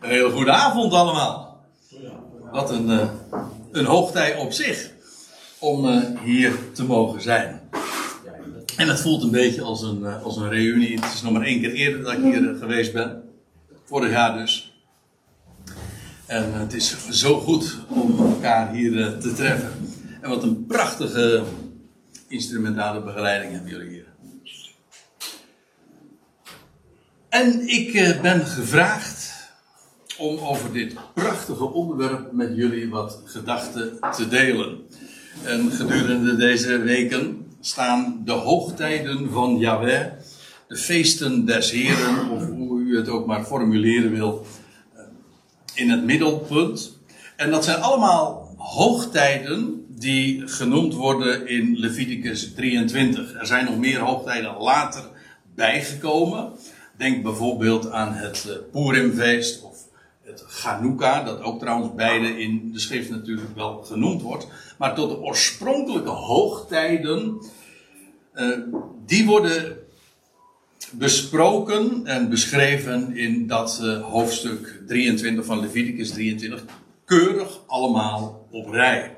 Een hele goede avond allemaal. Wat een, uh, een hoogtij op zich om uh, hier te mogen zijn. En het voelt een beetje als een, uh, als een reunie. Het is nog maar één keer eerder dat ik hier geweest ben. Vorig jaar dus. En het is zo goed om elkaar hier te treffen. En wat een prachtige instrumentale begeleiding hebben jullie hier. En ik ben gevraagd om over dit prachtige onderwerp met jullie wat gedachten te delen. En gedurende deze weken staan de hoogtijden van Yahweh, de feesten des Heren, of hoe u het ook maar formuleren wil, in het middelpunt. En dat zijn allemaal hoogtijden die genoemd worden in Leviticus 23. Er zijn nog meer hoogtijden later bijgekomen. Denk bijvoorbeeld aan het Purimfeest of het Chanukka, dat ook trouwens beide in de schrift natuurlijk wel genoemd wordt. Maar tot de oorspronkelijke hoogtijden, uh, die worden besproken en beschreven in dat uh, hoofdstuk 23 van Leviticus 23. Keurig allemaal op rij.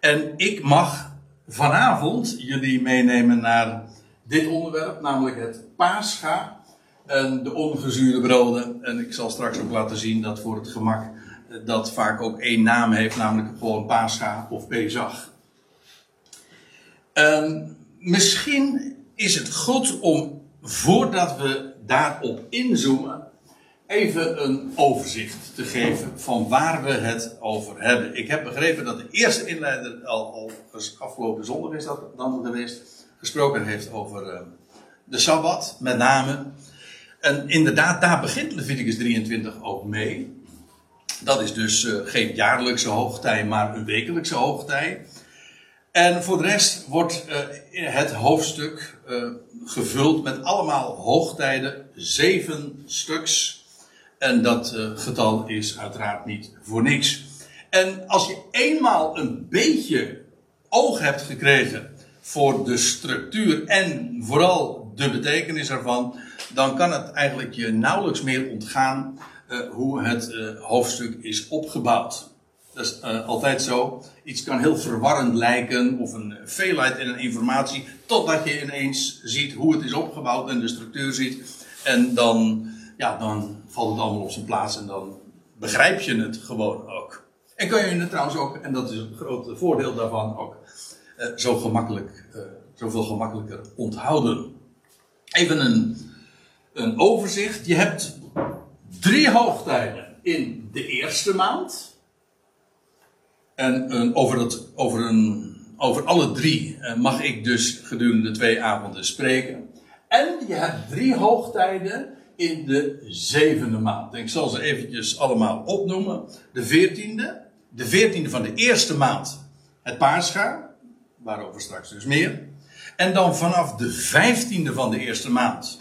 En ik mag vanavond jullie meenemen naar dit onderwerp, namelijk het Pascha en de ongezuurde broden. En ik zal straks ook laten zien dat voor het gemak eh, dat vaak ook één naam heeft, namelijk gewoon Pascha of Pesach. Um, misschien is het goed om, voordat we daarop inzoomen, even een overzicht te geven van waar we het over hebben. Ik heb begrepen dat de eerste inleider al, al afgelopen zondag is dat dan geweest, gesproken heeft over uh, de Sabbat, met name. En inderdaad, daar begint Leviticus 23 ook mee. Dat is dus uh, geen jaarlijkse hoogtij, maar een wekelijkse hoogtij. En voor de rest wordt uh, het hoofdstuk uh, gevuld met allemaal hoogtijden, zeven stuks. En dat getal is uiteraard niet voor niks. En als je eenmaal een beetje oog hebt gekregen voor de structuur en vooral de betekenis ervan, dan kan het eigenlijk je nauwelijks meer ontgaan uh, hoe het uh, hoofdstuk is opgebouwd. Dat is uh, altijd zo. Iets kan heel verwarrend lijken of een veelheid in een informatie, totdat je ineens ziet hoe het is opgebouwd en de structuur ziet. En dan, ja, dan valt het allemaal op zijn plaats en dan begrijp je het gewoon ook. En kan je het trouwens ook, en dat is het grote voordeel daarvan, ook zo gemakkelijk, zoveel gemakkelijker onthouden. Even een een overzicht. Je hebt drie hoogtijden in de eerste maand. En een, over, het, over, een, over alle drie eh, mag ik dus gedurende twee avonden spreken. En je hebt drie hoogtijden in de zevende maand. Ik zal ze eventjes allemaal opnoemen. De veertiende. De veertiende van de eerste maand het paarscha. Waarover straks dus meer. En dan vanaf de vijftiende van de eerste maand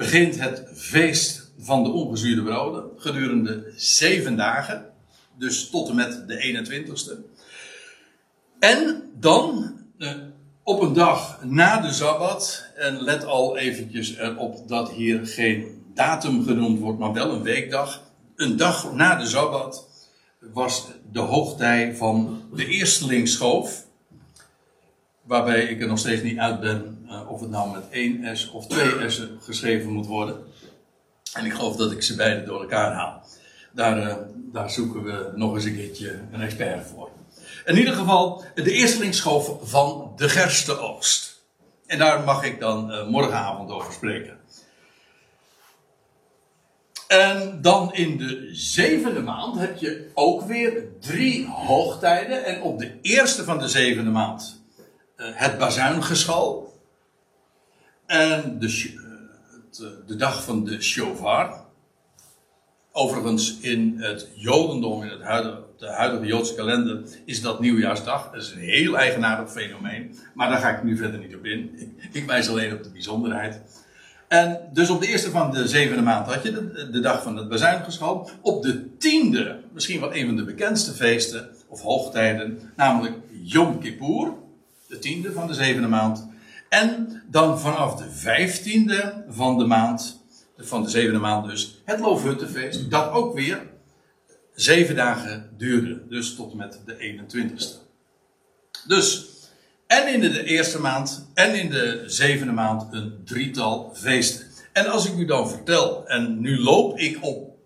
begint het feest van de ongezuurde broden gedurende zeven dagen. Dus tot en met de 21ste. En dan eh, op een dag na de Sabbat. En let al eventjes erop dat hier geen datum genoemd wordt, maar wel een weekdag. Een dag na de Sabbat was de hoogtij van de eerstelingsschoof. Waarbij ik er nog steeds niet uit ben uh, of het nou met één S of twee S'en geschreven moet worden. En ik geloof dat ik ze beide door elkaar haal. Daar, uh, daar zoeken we nog eens een keertje een expert voor. In ieder geval de eerstelingsschoof van de gerstenoogst. En daar mag ik dan uh, morgenavond over spreken. En dan in de zevende maand heb je ook weer drie hoogtijden. En op de eerste van de zevende maand het bazuingeschal. En de, het, de dag van de shofar. Overigens in het Jodendom, in het huidige, de huidige Joodse kalender, is dat nieuwjaarsdag. Dat is een heel eigenaardig fenomeen. Maar daar ga ik nu verder niet op in. Ik, wijs alleen op de bijzonderheid. En dus op de eerste van de zevende maand had je de, dag van het bezuinigingsschal. Op de tiende, misschien wel een van de bekendste feesten of hoogtijden, namelijk Yom Kippur, de tiende van de zevende maand. En dan vanaf de vijftiende van de maand, van de zevende maand dus, het Loofhuttenfeest. Dat ook weer zeven dagen duurde. Dus tot met de 21ste. Dus, en in de eerste maand en in de zevende maand een drietal feesten. En als ik u dan vertel, en nu loop ik op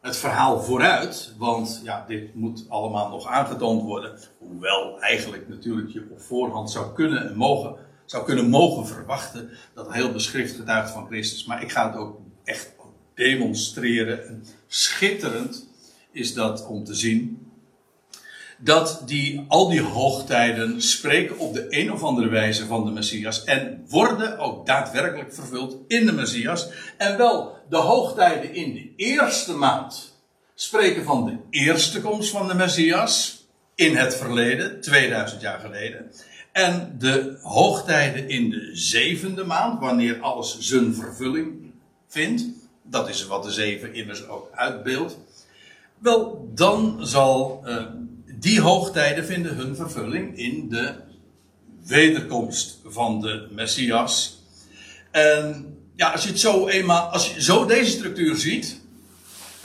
het verhaal vooruit, want ja, dit moet allemaal nog aangetoond worden. Hoewel eigenlijk natuurlijk je op voorhand zou kunnen en mogen, zou kunnen mogen verwachten dat heel de schrift getuigt van Christus. Maar ik ga het ook echt demonstreren. En schitterend is dat om te zien dat die, al die hoogtijden spreken op de een of andere wijze van de Messias en worden ook daadwerkelijk vervuld in de Messias. En wel de hoogtijden in de eerste maand spreken van de eerste komst van de Messias in het verleden, 2000 jaar geleden. En de hoogtijden in de zevende maand, wanneer alles zijn vervulling vindt, dat is wat de zeven immers ook uitbeeldt. Wel, dan zal uh, die hoogtijden vinden hun vervulling in de wederkomst van de Messias. En ja, als je het zo eenmaal, als je zo deze structuur ziet,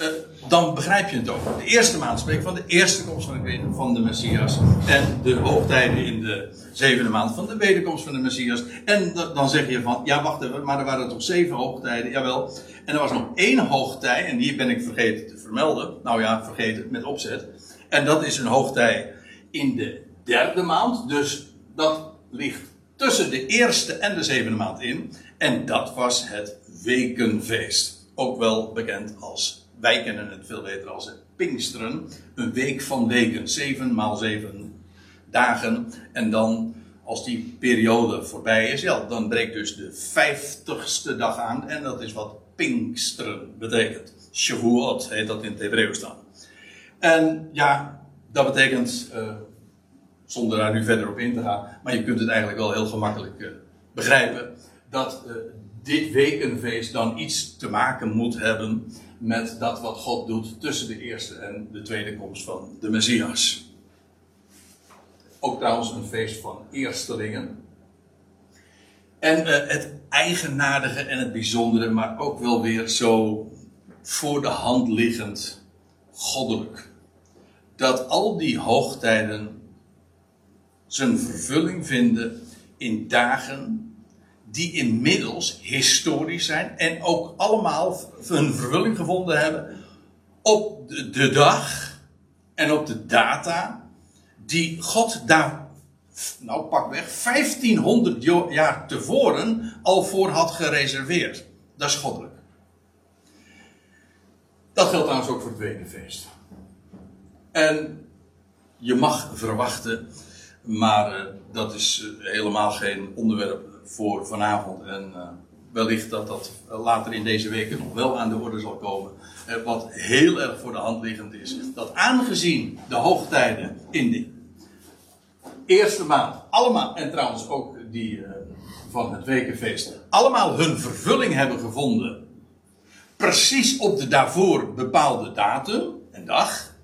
uh, dan begrijp je het ook. De eerste maand spreekt van de eerste komst van de, van de Messias. En de hoogtijden in de zevende maand van de wederkomst van de Messias. En dan zeg je van, ja wacht even, maar er waren toch zeven hoogtijden? Jawel. En er was nog één hoogtij, en die ben ik vergeten te vermelden. Nou ja, vergeten met opzet. En dat is een hoogtij in de derde maand. Dus dat ligt tussen de eerste en de zevende maand in. En dat was het wekenfeest. Ook wel bekend als, wij kennen het veel beter als het Pinksteren. Een week van weken. Zeven maal zeven dagen. En dan, als die periode voorbij is, ja, dan breekt dus de vijftigste dag aan. En dat is wat Pinksteren betekent. Shavuot heet dat in het Hebreeuws dan. En ja, dat betekent, uh, zonder daar nu verder op in te gaan, maar je kunt het eigenlijk wel heel gemakkelijk uh, begrijpen, dat uh, dit wekenfeest dan iets te maken moet hebben met dat wat God doet tussen de eerste en de tweede komst van de Messias. Ook trouwens een feest van eerstelingen. En het eigenaardige en het bijzondere, maar ook wel weer zo voor de hand liggend goddelijk. Dat al die hoogtijden zijn vervulling vinden in dagen die inmiddels historisch zijn en ook allemaal hun vervulling gevonden hebben op de, dag en op de data die God daar, nou pak weg, 1500 jaar tevoren al voor had gereserveerd. Dat is goddelijk. Dat geldt trouwens ook voor het wekenfeest. En je mag verwachten, maar uh, dat is uh, helemaal geen onderwerp voor vanavond. En uh, wellicht dat dat later in deze weken nog wel aan de orde zal komen. wat heel erg voor de hand liggend is. Dat aangezien de hoogtijden in de eerste maand allemaal, en trouwens ook die van het wekenfeest, allemaal hun vervulling hebben gevonden precies op de daarvoor bepaalde datum en dag.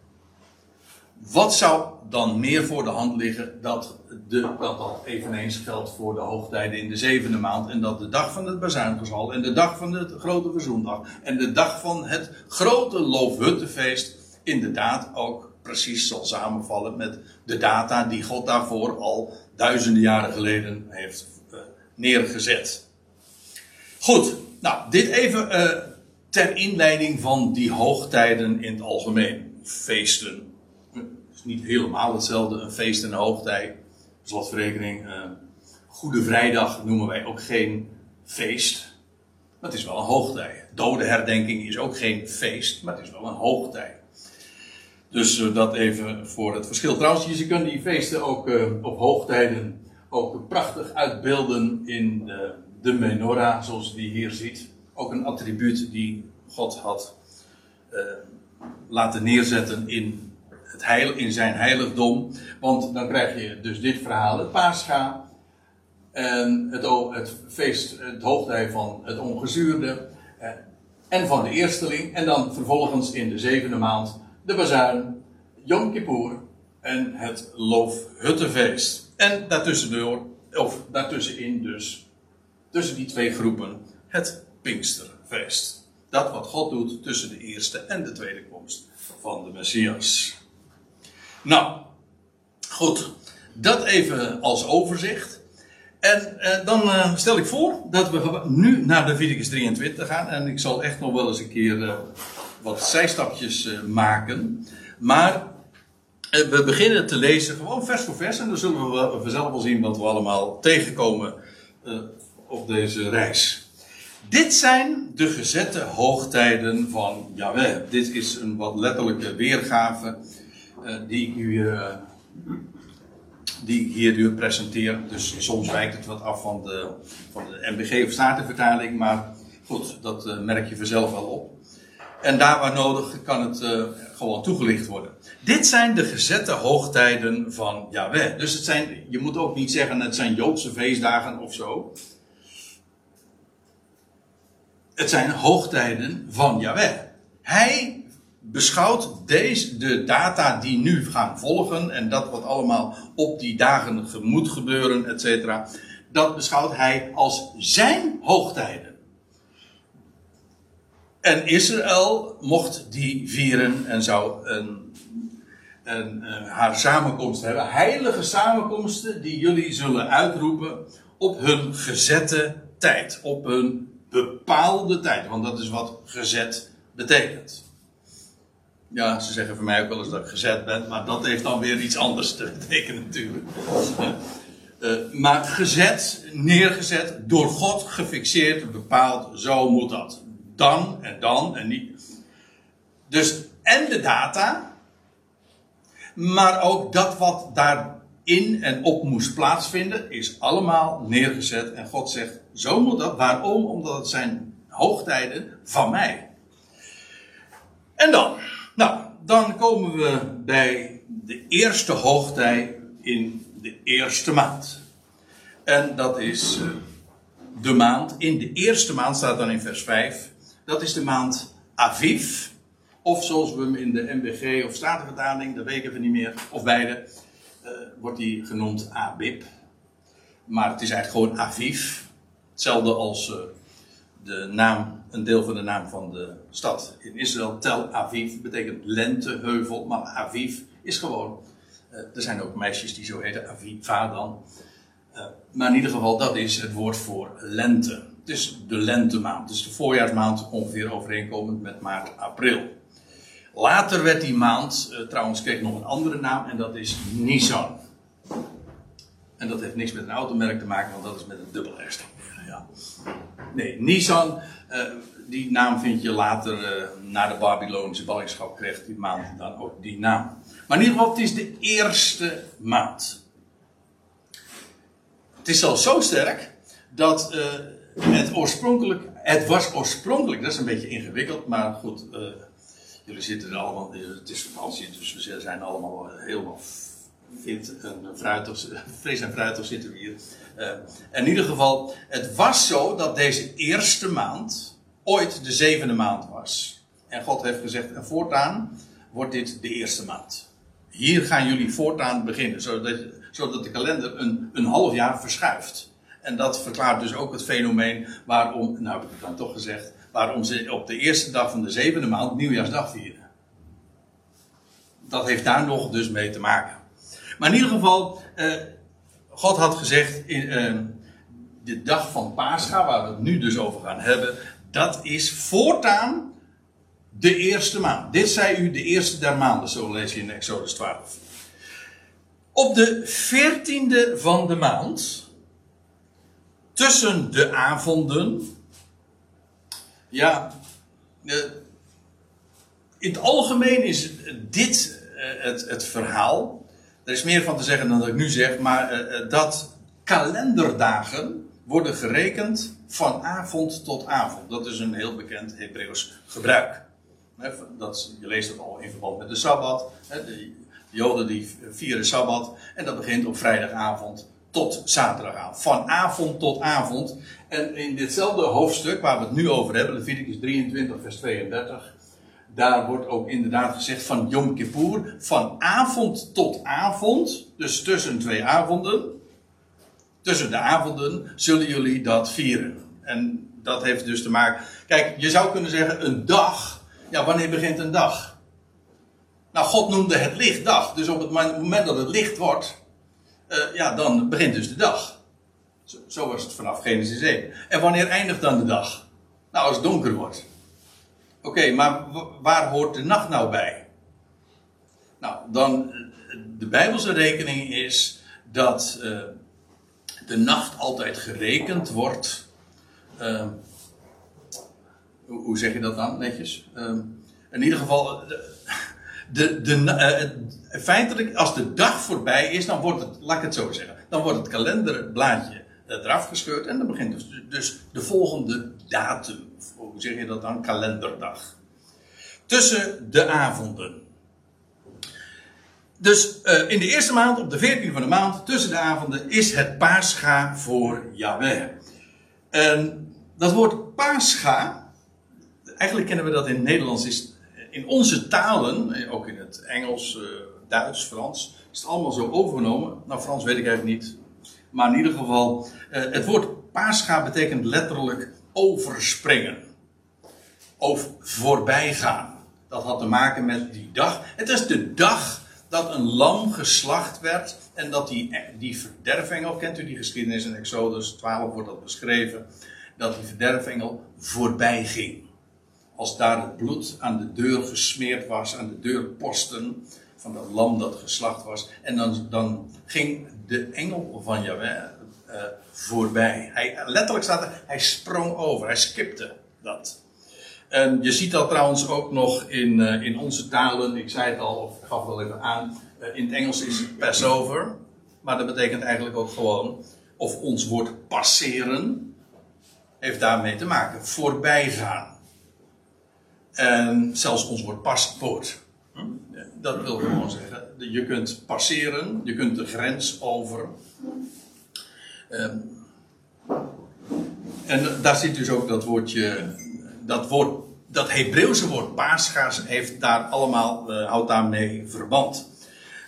Wat zou dan meer voor de hand liggen dat, de, dat dat eveneens geldt voor de hoogtijden in de zevende maand en dat de dag van het bazuingezal en de dag van de grote verzoendag en de dag van het grote loofhuttenfeest inderdaad ook precies zal samenvallen met de data die God daarvoor al duizenden jaren geleden heeft uh, neergezet. Goed, nou dit even uh, ter inleiding van die hoogtijden in het algemeen. Feesten. Niet helemaal hetzelfde, een feest en een hoogtij. Slotverrekening, uh, Goede Vrijdag noemen wij ook geen feest. Maar het is wel een hoogtij. Dodenherdenking is ook geen feest, maar het is wel een hoogtij. Dus uh, dat even voor het verschil. Trouwens, je kunt die feesten ook uh, op hoogtijden ook prachtig uitbeelden in de, de menorah, zoals die hier ziet ook een attribuut die God had laten neerzetten in, in zijn heiligdom. Want dan krijg je dus dit verhaal, het Pascha. En het, het feest, het hoogtij van het ongezuurde. Uh, en van de eersteling. En dan vervolgens in de zevende maand de bazuin, Yom Kippur en het Loofhuttenfeest. En daartussendoor, of daartussenin dus, tussen die twee groepen, het Pinksterfeest. Dat wat God doet tussen de eerste en de tweede komst van de Messias. Nou, goed. Dat even als overzicht. En eh, dan eh, stel ik voor dat we nu naar Leviticus 23 gaan. En ik zal echt nog wel eens een keer eh, wat zijstapjes eh, maken. Maar eh, we beginnen te lezen gewoon vers voor vers. En dan zullen we vanzelf wel zien wat we allemaal tegenkomen eh, op deze reis. Dit zijn de gezette hoogtijden van Yahweh. Dit is een wat letterlijke weergave die ik u, eh, die ik hier nu presenteer. Dus soms wijkt het wat af van de, van de MBG of Statenvertaling, maar goed, dat eh, merk je vanzelf wel op. En daar waar nodig kan het eh, gewoon toegelicht worden. Dit zijn de gezette hoogtijden van Yahweh. Dus het zijn, je moet ook niet zeggen het zijn Joodse feestdagen of zo. Het zijn hoogtijden van Yahweh. Hij beschouwt deze, de data die nu gaan volgen en dat wat allemaal op die dagen moet gebeuren, et cetera, dat beschouwt hij als zijn hoogtijden. En Israël mocht die vieren en zou een, een, eh, haar samenkomst hebben. Heilige samenkomsten die jullie zullen uitroepen op hun gezette tijd. Op hun bepaalde tijd. Want dat is wat gezet betekent. Ja, ze zeggen voor mij ook wel eens dat ik gezet ben, maar dat heeft dan weer iets anders te betekenen natuurlijk. Eh, maar gezet, neergezet, door God gefixeerd, bepaald, zo moet dat. Dan en dan en niet. Dus, en de data, maar ook dat wat daarin en op moest plaatsvinden, is allemaal neergezet. En God zegt, zo moet dat. Waarom? Omdat het zijn hoogtijden van mij. En dan, nou, dan komen we bij de eerste hoogtij in de eerste maand. En dat is eh, de maand, in de eerste maand staat dan in vers 5, dat is de maand Aviv. Of zoals we hem in de MBG of Statenvertaling, dat ik even niet meer, of beide, eh, wordt die genoemd Abib. Maar het is eigenlijk gewoon Aviv. Hetzelfde als eh, de naam, een deel van de naam van de stad in Israël, Tel Aviv, betekent lenteheuvel, maar Aviv is gewoon. eh, er zijn ook meisjes die zo heten, Aviva dan. Eh, maar in ieder geval, dat is het woord voor lente. Het is de lentemaand, dus de voorjaarsmaand ongeveer overeenkomend met maart, april. Later werd die maand, eh, trouwens kreeg nog een andere naam en dat is Nisan. En dat heeft niks met een automerk te maken, want dat is met een dubbel S. Ja. Nee, Nisan, eh, die naam vind je later, eh, na de Babylonische ballingschap, kreeg die maand dan ook die naam. Maar in ieder geval, het is de eerste maand. Het is zelfs zo sterk dat eh, het oorspronkelijk, het was oorspronkelijk, dat is een beetje ingewikkeld, maar goed, jullie zitten er allemaal, het is vakantie, dus we zijn allemaal helemaal fit en fruitig, fris en fruitig zitten we hier. Eh, in ieder geval, het was zo dat deze eerste maand ooit de zevende maand was. En God heeft gezegd, voortaan wordt dit de eerste maand. Hier gaan jullie voortaan beginnen, zodat, zodat de kalender een, een half jaar verschuift. En dat verklaart dus ook het fenomeen waarom, nou heb ik het dan toch gezegd, waarom ze op de eerste dag van de zevende maand nieuwjaarsdag vieren. Dat heeft daar nog dus mee te maken. Maar in ieder geval, eh, God had gezegd, in, eh, de dag van Pascha, waar we het nu dus over gaan hebben, dat is voortaan de eerste maand. Dit zei u de eerste der maanden, zo lees je in Exodus 12. Op de veertiende van de maand, tussen de avonden, ja, eh, in het algemeen is dit eh, het, het verhaal. Er is meer van te zeggen dan dat ik nu zeg, maar eh, eh, dat kalenderdagen worden gerekend van avond tot avond. Dat is een heel bekend Hebreeuws gebruik. Dat, je leest dat al in verband met de Sabbat. De Joden die vieren Sabbat. En dat begint op vrijdagavond tot zaterdagavond. Van avond tot avond. En in ditzelfde hoofdstuk waar we het nu over hebben, Leviticus 23, vers 32. Daar wordt ook inderdaad gezegd van Yom Kippur. Van avond tot avond. Dus tussen twee avonden. Tussen de avonden zullen jullie dat vieren. En dat heeft dus te maken. Kijk, je zou kunnen zeggen een dag. Ja, wanneer begint een dag? Nou, God noemde het licht dag. Dus op het moment dat het licht wordt, uh, ja, dan begint dus de dag. Zo, zo, was het vanaf Genesis 1. En wanneer eindigt dan de dag? Nou, als het donker wordt. Oké, maar waar hoort de nacht nou bij? Nou, dan, de Bijbelse rekening is dat uh, de nacht altijd gerekend wordt. Uh, hoe zeg je dat dan netjes? Uh, in ieder geval, de, de, de, uh, feitelijk, als de dag voorbij is, dan wordt het, laat ik het zo zeggen, dan wordt het kalenderblaadje eraf gescheurd en dan begint dus, dus de volgende datum. Hoe zeg je dat dan? Kalenderdag. Tussen de avonden. Dus uh, in de eerste maand, op de 14e van de maand, tussen de avonden, is het paascha voor Yahweh. En dat woord paascha, eigenlijk kennen we dat in het Nederlands, is in onze talen, ook in het Engels, Duits, Frans, is het allemaal zo overgenomen. Nou, Frans weet ik eigenlijk niet. Maar in ieder geval, het woord paascha betekent letterlijk overspringen. Of voorbijgaan. Dat had te maken met die dag. Het is de dag dat een lam geslacht werd en dat die, die verderfengel, kent u die geschiedenis in Exodus 12 wordt dat beschreven, dat die verderfengel voorbij ging. Als daar het bloed aan de deur gesmeerd was, aan de deurposten van dat lam dat geslacht was, en dan, dan ging de engel van Jahweh uh, voorbij. Hij, letterlijk staat er, hij sprong over, hij skipte dat. En je ziet dat trouwens ook nog in, uh, in onze talen. Ik zei het al, of ik gaf het even aan. Uh, in het Engels is Passover. Maar dat betekent eigenlijk ook gewoon. Of ons woord passeren. Heeft daarmee te maken. Voorbijgaan. En zelfs ons woord paspoort. Hm? Dat wil gewoon zeggen. Je kunt passeren. Je kunt de grens over. Um, en daar zit dus ook dat woordje dat woord, dat Hebreeuwse woord paasga's heeft daar allemaal, uh, houdt daarmee verband.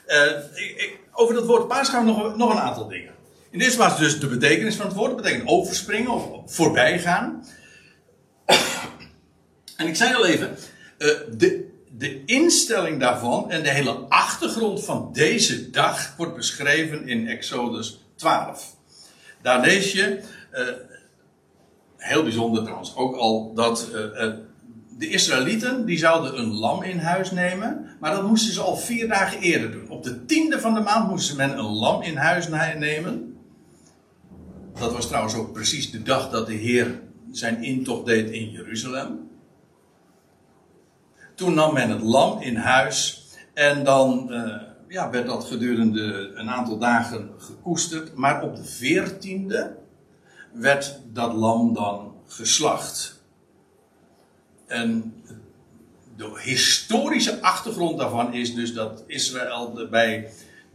Uh, ik, over dat woord paasga nog, nog een aantal dingen. In eerste plaats dus de betekenis van het woord. Dat betekent overspringen of voorbijgaan. en ik zei al even, uh, de, de instelling daarvan en de hele achtergrond van deze dag wordt beschreven in Exodus 12. Daar lees je, heel bijzonder trouwens ook al dat de Israëlieten die zouden een lam in huis nemen, maar dat moesten ze al vier dagen eerder doen. Op de tiende van de maand moesten men een lam in huis nemen. Dat was trouwens ook precies de dag dat de Heer zijn intocht deed in Jeruzalem. Toen nam men het lam in huis en dan uh, ja, werd dat gedurende een aantal dagen gekoesterd. Maar op de veertiende werd dat lam dan geslacht. En de historische achtergrond daarvan is dus dat Israël bij,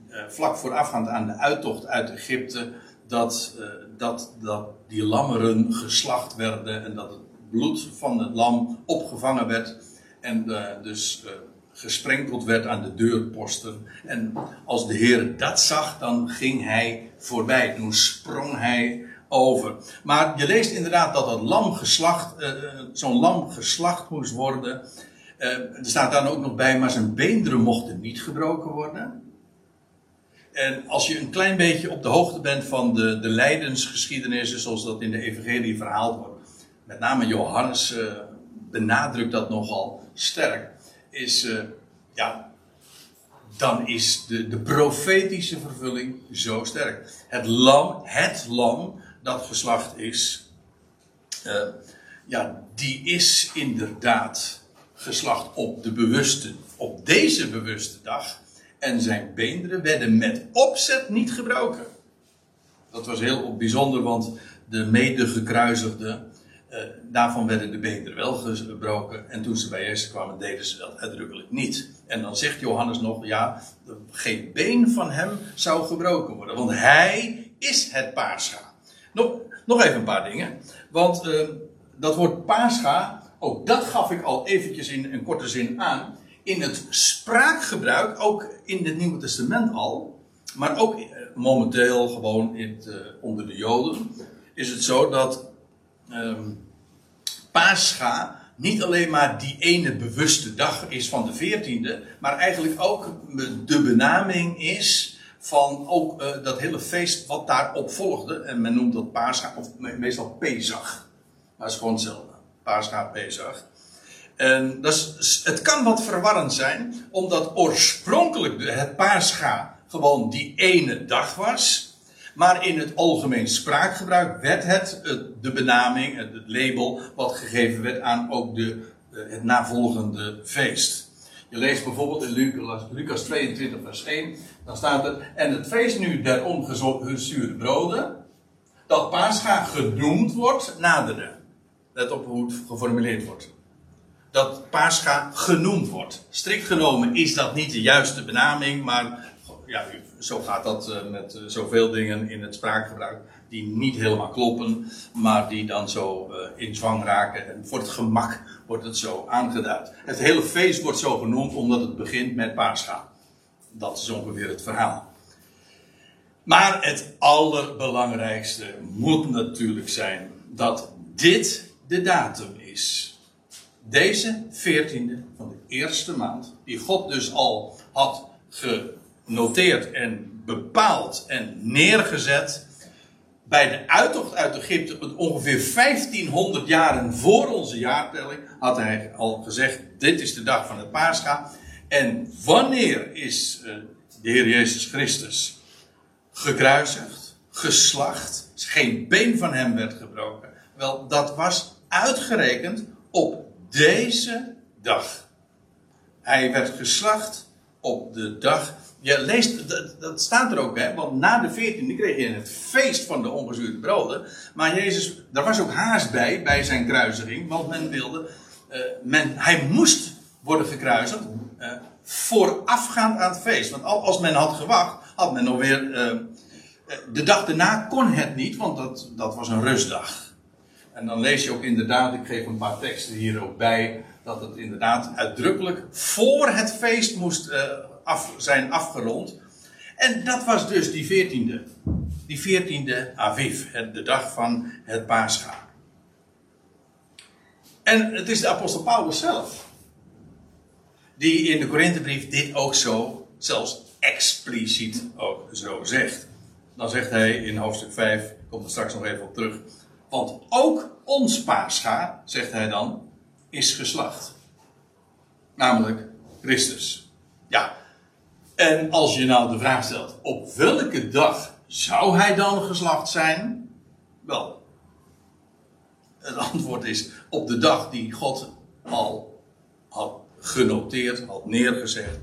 eh, vlak voorafgaand aan de uittocht uit Egypte, dat, eh, dat, dat die lammeren geslacht werden en dat het bloed van het lam opgevangen werd en eh, dus gesprenkeld werd aan de deurposten. En als de Heer dat zag, dan ging hij voorbij. Toen sprong hij over. Maar je leest inderdaad dat dat lam geslacht, uh, zo'n lam geslacht moest worden. Uh, er staat dan ook nog bij, maar zijn beenderen mochten niet gebroken worden. En als je een klein beetje op de hoogte bent van de, de lijdensgeschiedenissen, zoals dat in de Evangelie verhaald wordt, met name Johannes benadrukt dat nogal sterk, is, ja, dan is de, de profetische vervulling zo sterk. Het lam, het lam, dat geslacht is, uh, ja, die is inderdaad geslacht op de bewuste, op deze bewuste dag. En zijn beenderen werden met opzet niet gebroken. Dat was heel bijzonder, want de medegekruisigden, uh, daarvan werden de beenderen wel gebroken. En toen ze bij Jezus kwamen, deden ze dat uitdrukkelijk niet. En dan zegt Johannes nog, ja, geen been van hem zou gebroken worden. Want hij is het paarschaap. Nog, nog even een paar dingen. Want uh, dat woord Pascha, ook dat gaf ik al eventjes in een korte zin aan. In het spraakgebruik, ook in het Nieuwe Testament al, maar ook uh, momenteel gewoon in uh, onder de Joden, is het zo dat um, Pascha niet alleen maar die ene bewuste dag is van de veertiende, maar eigenlijk ook de benaming is van ook uh, dat hele feest wat daarop volgde. En men noemt dat Pascha, of meestal Pesach. Maar het is gewoon hetzelfde. Pascha, Pesach. En dat is, het kan wat verwarrend zijn, omdat oorspronkelijk het Pascha gewoon die ene dag was. Maar in het algemeen spraakgebruik werd het de benaming, het label, wat gegeven werd aan ook de, eh, het navolgende feest. Je leest bijvoorbeeld in Lucas, Lucas 22, vers 1, dan staat er: En het feest nu der ongezuurde broden, dat Pascha genoemd wordt, naderde. Let op hoe het geformuleerd wordt. Dat Pascha genoemd wordt. Strikt genomen is dat niet de juiste benaming, maar ja, zo gaat dat uh, met uh, zoveel dingen in het spraakgebruik die niet helemaal kloppen, maar die dan zo uh, in zwang raken. En voor het gemak wordt het zo aangeduid. Het hele feest wordt zo genoemd omdat het begint met Pascha. Dat is ongeveer het verhaal. Maar het allerbelangrijkste moet natuurlijk zijn dat dit de datum is. Deze 14e van de eerste maand, die God dus al had ge genoteerd en bepaald en neergezet. Bij de uittocht uit Egypte, ongeveer 1500 jaren voor onze jaartelling, had hij al gezegd: Dit is de dag van het Pascha. En wanneer is eh, de Heer Jezus Christus gekruisigd, geslacht, geen been van hem werd gebroken? Wel, dat was uitgerekend op deze dag. Hij werd geslacht op de dag je leest, dat, staat er ook, hè, want na de 14e kreeg je het feest van de ongezuurde broden. Maar Jezus, daar was ook haast bij, bij zijn kruisiging, want men wilde, uh, men, hij moest worden gekruisigd uh, voorafgaand aan het feest. Want als men had gewacht, had men nog weer, uh, de dag daarna kon het niet, want dat, dat was een rustdag. En dan lees je ook inderdaad, ik geef een paar teksten hier ook bij, dat het inderdaad uitdrukkelijk voor het feest moest zijn afgerond. En dat was dus die 14e. Die 14e Aviv, de dag van het Pascha. En het is de apostel Paulus zelf. Die in de Korinthebrief dit ook zo, zelfs expliciet ook zo zegt. Dan zegt hij in hoofdstuk 5, ik kom er straks nog even op terug. Want ook ons Pascha, zegt hij dan, is geslacht. Namelijk Christus. Ja, en als je nou de vraag stelt, op welke dag zou hij dan geslacht zijn? Wel, het antwoord is op de dag die God al had genoteerd, had neergezet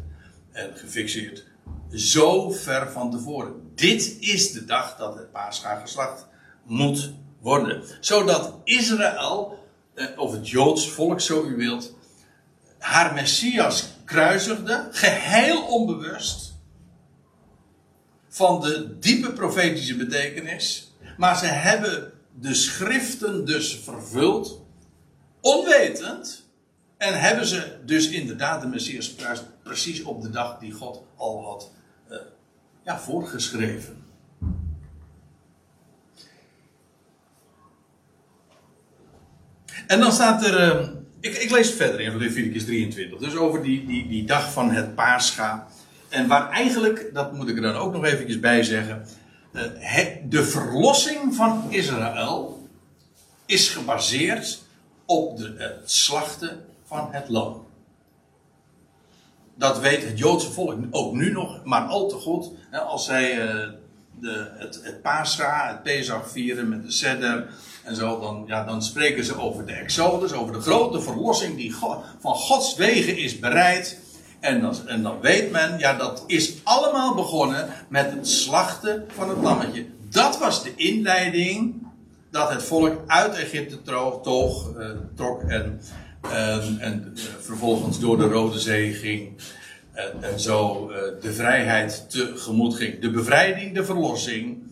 en gefixeerd. Zo ver van tevoren. Dit is de dag dat het paascha geslacht moet worden. Zodat Israël, eh, of het Joods volk zo u wilt, haar Messias kruisigde, geheel onbewust van de diepe profetische betekenis. Maar ze hebben de schriften dus vervuld, onwetend. En hebben ze dus inderdaad de Messias precies op de dag die God al had uh, ja, voorgeschreven. En dan staat er. Uh, ik, ik, lees verder in Leviticus 23. Dus over die, die, die dag van het Pascha. En waar eigenlijk, dat moet ik er dan ook nog eventjes bij zeggen. Eh, de verlossing van Israël is gebaseerd op de, het slachten van het lam. Dat weet het Joodse volk ook nu nog, maar al te goed. Als zij eh, de, het, het het Pesach vieren met de Seder en zo, dan, ja, dan spreken ze over de Exodus, over de grote verlossing die God, van Gods wegen is bereid. En dan, en dan weet men, ja, dat is allemaal begonnen met het slachten van het lammetje. Dat was de inleiding dat het volk uit Egypte trok, uh, trok en, en uh, vervolgens door de Rode Zee ging. En, en zo uh, de vrijheid tegemoet ging. De bevrijding, de verlossing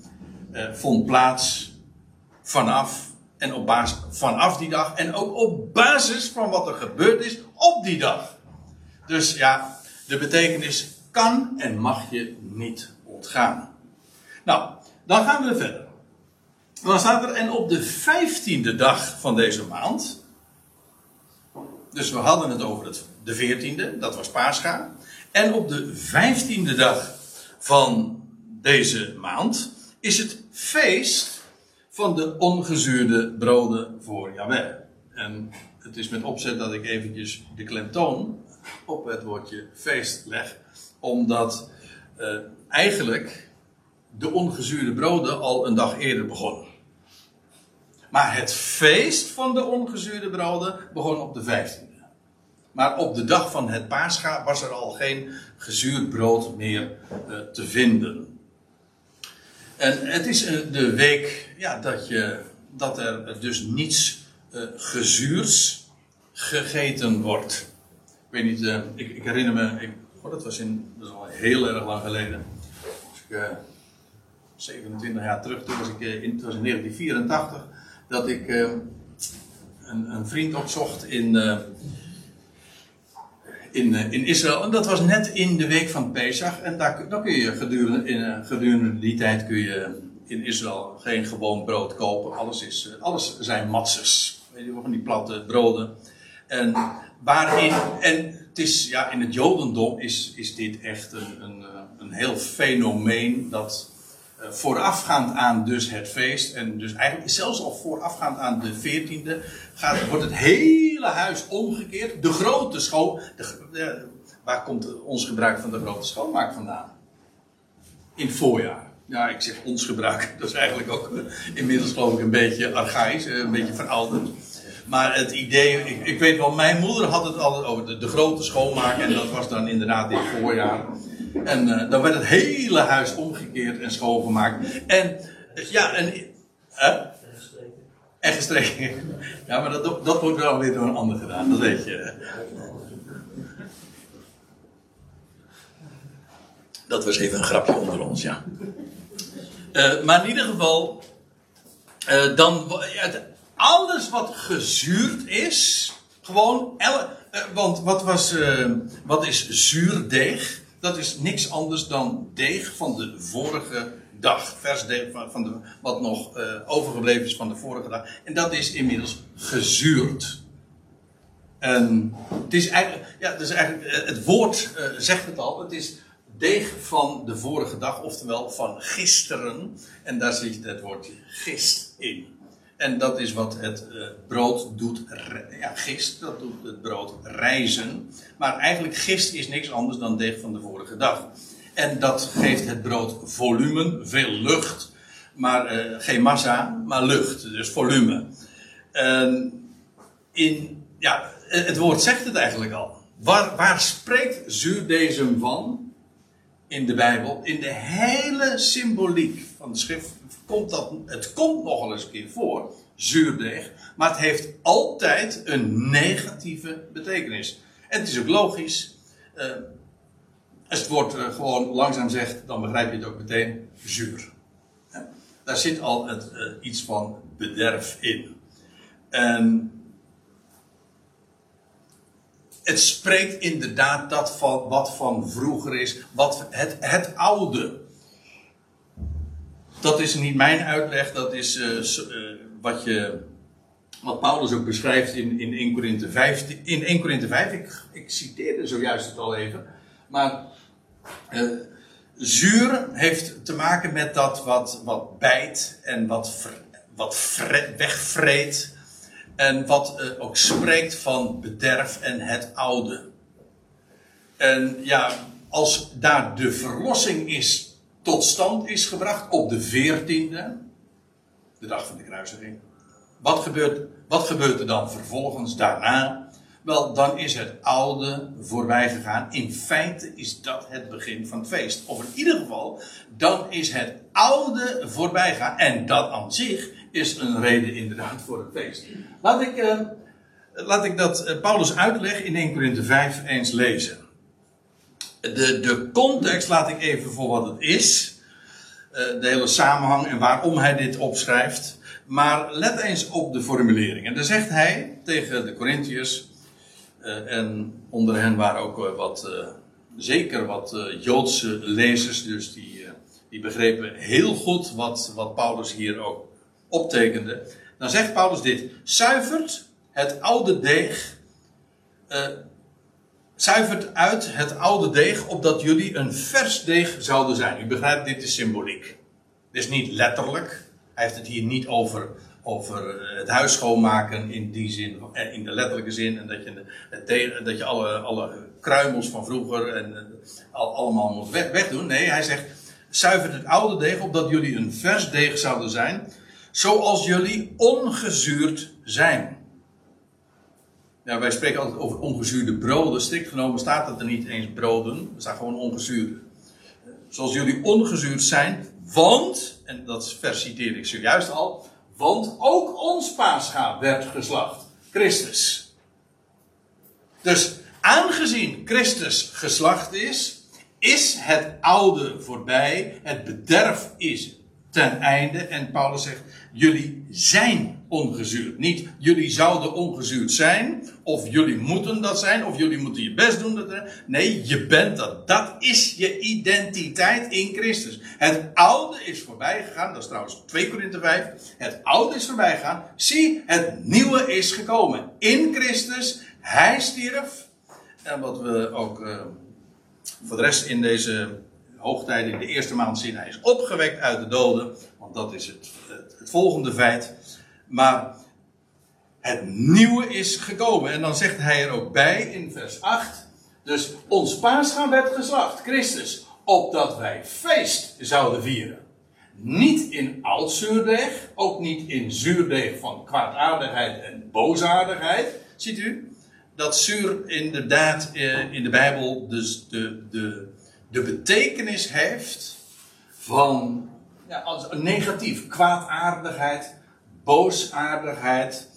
vond plaats vanaf en op basis vanaf die dag en ook op basis van wat er gebeurd is op die dag. Dus ja, de betekenis kan en mag je niet ontgaan. Nou, dan gaan we verder. Dan staat er, en op de vijftiende dag van deze maand, Dus we hadden het over het, de 14e, dat was Pascha. En op de 15e dag van deze maand is het feest van de ongezuurde broden voor Yahweh. En het is met opzet dat ik eventjes de klemtoon op het woordje feest leg. Omdat uh, eigenlijk de ongezuurde broden al een dag eerder begonnen. Maar het feest van de ongezuurde broden begon op de 15e. Maar op de dag van het paascha was er al geen gezuurd brood meer uh, te vinden. En het is uh, de week ja, dat, je, dat er dus niets uh, gezuurs gegeten wordt. Ik weet niet, ik, ik, herinner me, ik, oh, dat was in, dat al heel erg lang geleden. Ik, 27 jaar terug, toen was ik in, was in 1984, dat ik een, een, vriend opzocht in in, eh, in Israël. En dat was net in de week van Pesach. En daar, dan kun je gedurende, in, eh, gedurende die tijd kun je in Israël geen gewoon brood kopen. Alles, is, eh, alles zijn matzes. Weet je wel, van die platte broden. En waarin, en het is, ja, in het Jodendom is, is dit echt een, een, een heel fenomeen dat voorafgaand aan dus het feest, en dus eigenlijk zelfs al voorafgaand aan de 14e, gaat, wordt het hele huis omgekeerd. De grote schoon. De, waar komt ons gebruik van de grote schoonmaak vandaan? In het voorjaar. Ja, ik zeg ons gebruik. Dat is eigenlijk ook eh, inmiddels geloof ik een beetje archaïs, eh, een beetje verouderd. Maar het idee, ik, ik weet wel, mijn moeder had het altijd over de, de, grote schoonmaak. En dat was dan inderdaad in het voorjaar. En uh, dan werd het hele huis omgekeerd en schoongemaakt. En ja, en. Uh, en gestreken. Ja, maar dat, dat wordt wel weer door een ander gedaan, dat weet je. Dat was even een grapje onder ons, ja. Uh, maar in ieder geval, uh, dan, ja, alles wat gezuurd is, gewoon, elle, uh, want wat, was, wat is zuurdeeg? Dat is niks anders dan deeg van de vorige dag. Vers van, van de, wat nog uh, overgebleven is van de vorige dag. En dat is inmiddels gezuurd. En het is eigenlijk, ja, eigenlijk eh, het woord uh, zegt het al. Het is deeg van de vorige dag, oftewel van gisteren. En daar zit het woordje gist in. En dat is wat het uh, brood doet. Ja, gist, dat doet het brood reizen. Maar eigenlijk gist is niks anders dan deeg van de vorige dag. En dat geeft het brood volume, veel lucht. Maar uh, geen massa, maar lucht, dus volume. Uh, in, ja, het woord zegt het eigenlijk al. Waar, waar spreekt zuurdezem van in de Bijbel? In de hele symboliek van de schrift komt het komt nogal eens een keer voor, zuurdeeg. Maar het heeft altijd een negatieve betekenis. En het is ook logisch. Uh, als het woord uh, gewoon langzaam zegt, dan begrijp je het ook meteen zuur. Daar zit al het, uh, iets van bederf in. En het spreekt inderdaad dat van wat van vroeger is, wat het, het oude. Dat is niet mijn uitleg, dat is uh, wat, je, wat Paulus ook beschrijft in, in 1 Korinthe 5. In 1 Korinthe 5, ik, ik citeerde zojuist het al even. Maar uh, zuur heeft te maken met dat wat, wat bijt en wat, wat wegvreet. En wat ook spreekt van bederf en het oude. En ja, als daar de verlossing is, tot stand is gebracht op de veertiende, de dag van de kruisiging. Wat gebeurt, wat gebeurt er dan vervolgens daarna? Wel, dan is het oude voorbij gegaan. In feite is dat het begin van het feest. Of in ieder geval, dan is het oude voorbij gegaan. En dat aan zich is een reden inderdaad voor het feest. Laat ik, uh, laat ik dat uh, Paulus uitleg in 1 Corinthië 5 eens lezen. De, de context laat ik even voor wat het is. Uh, de hele samenhang en waarom hij dit opschrijft. Maar let eens op de formulering. En dan zegt hij tegen de Corinthiërs. Uh, en onder hen waren ook uh, wat, zeker wat Joodse lezers, dus die, die begrepen heel goed wat, wat Paulus hier ook optekende. Dan zegt Paulus dit: zuivert het oude deeg zuivert uit het oude deeg, opdat jullie een vers deeg zouden zijn. U begrijpt, dit is symboliek. Dit is niet letterlijk. Hij heeft het hier niet over, over het huis schoonmaken in die zin, eh, in de letterlijke zin. En dat je, dat je alle, alle kruimels van vroeger en, al, allemaal moet weg, wegdoen. Nee, hij zegt, zuivert het oude deeg, opdat jullie een vers deeg zouden zijn. Zoals jullie ongezuurd zijn. Ja, wij spreken altijd over ongezuurde broden. Strikt genomen staat het er niet eens broden. Er staat gewoon ongezuurde. Zoals jullie ongezuurd zijn, want, en dat vers citeer ik zojuist al, want ook ons paascha werd geslacht. Christus. Dus aangezien Christus geslacht is, is het oude voorbij, het bederf is ten einde. En Paulus zegt, jullie zijn ongezuurd. Niet jullie zouden ongezuurd zijn, of jullie moeten dat zijn, of jullie moeten je best doen. Dat, nee, je bent dat. Dat is je identiteit in Christus. Het oude is voorbij gegaan, dat is trouwens 2 Korinthe 5. Het oude is voorbij gegaan. Zie, het nieuwe is gekomen. In Christus, hij stierf. En wat we ook uh, voor de rest in deze hoogtijden, in de eerste maand zien, hij is opgewekt uit de doden. Want dat is het, het volgende feit. Maar het nieuwe is gekomen. En dan zegt hij er ook bij in vers 8. Dus ons paasgaan werd geslacht, Christus, opdat wij feest zouden vieren. Niet in oud zuurdeeg, ook niet in zuurdeeg van kwaadaardigheid en boosaardigheid. Ziet u? Dat zuur inderdaad eh, in de Bijbel dus de, de, de betekenis heeft van ja, als negatief, kwaadaardigheid, boosaardigheid.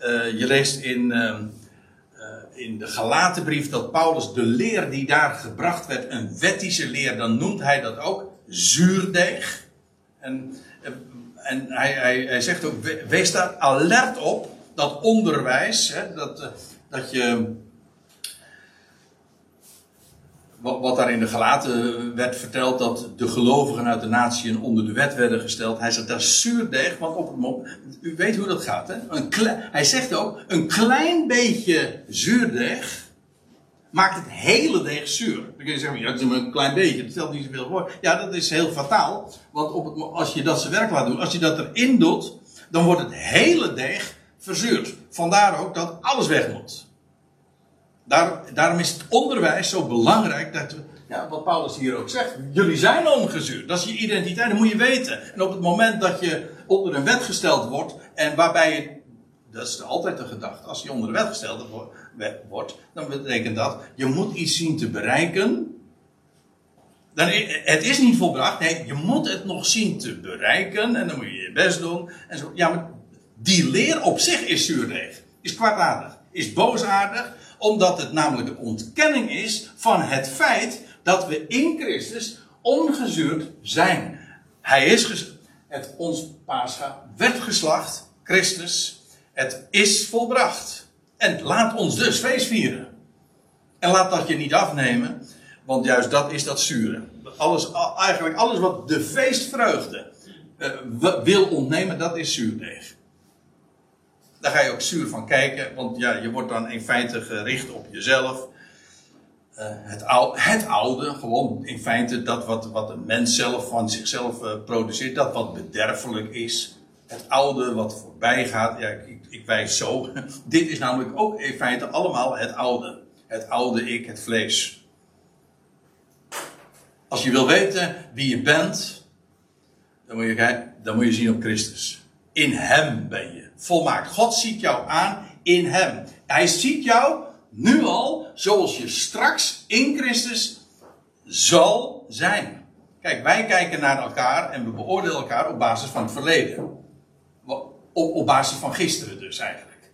Uh, je leest in, uh, uh, in de Galatenbrief dat Paulus de leer die daar gebracht werd, een wettische leer, dan noemt hij dat ook zuurdeeg. En, en hij, hij, hij zegt ook, wees daar alert op, dat onderwijs, hè, dat, dat je wat daar in de gelaten werd verteld, dat de gelovigen uit de natieën onder de wet werden gesteld. Hij zegt, is zuurdeeg, want op het moment, u weet hoe dat gaat, hè? Een hij zegt ook, een klein beetje zuurdeeg maakt het hele deeg zuur. Dan kun je zeggen, ja, dat is een klein beetje, dat stelt niet zoveel voor. Ja, dat is heel fataal, want op het, als je dat zijn werk laat doen, als je dat erin doet, dan wordt het hele deeg verzuurd. Vandaar ook dat alles weg moet. Daar, daarom is het onderwijs zo belangrijk dat we, ja, wat Paulus hier ook zegt, jullie zijn ongezuurd. Dat is je identiteit, dat moet je weten. En op het moment dat je onder een wet gesteld wordt en waarbij je, dat is altijd de gedachte, als je onder de wet gesteld wordt, dan betekent dat, je moet iets zien te bereiken. Dan, het is niet volbracht, nee, je moet het nog zien te bereiken en dan moet je je best doen. En zo. Ja, maar die leer op zich is zuurdeeg, is kwaadaardig, is boosaardig, omdat het namelijk de ontkenning is van het feit dat we in Christus ongezuurd zijn. Hij is het ons Pascha werd geslacht, Christus. Het is volbracht. En laat ons dus feest vieren. En laat dat je niet afnemen, want juist dat is dat zure. Alles, eigenlijk alles wat de feestvreugde uh, wil ontnemen, dat is zuurdeeg. Daar ga je ook zuur van kijken, want ja, je wordt dan in feite gericht op jezelf. Uh, het, oude, het, oude, gewoon in feite dat wat, wat een mens zelf van zichzelf uh, produceert, dat wat bederfelijk is. Het oude wat voorbij gaat, ja, ik, ik wijs zo. Dit is namelijk ook in feite allemaal het oude. Het oude ik, het vlees. Als je wil weten wie je bent, dan moet je, dan moet je zien op Christus. In Hem ben je volmaakt. God ziet jou aan in Hem. Hij ziet jou nu al zoals je straks in Christus zal zijn. Kijk, wij kijken naar elkaar en we beoordelen elkaar op basis van het verleden. Op, op basis van gisteren dus eigenlijk.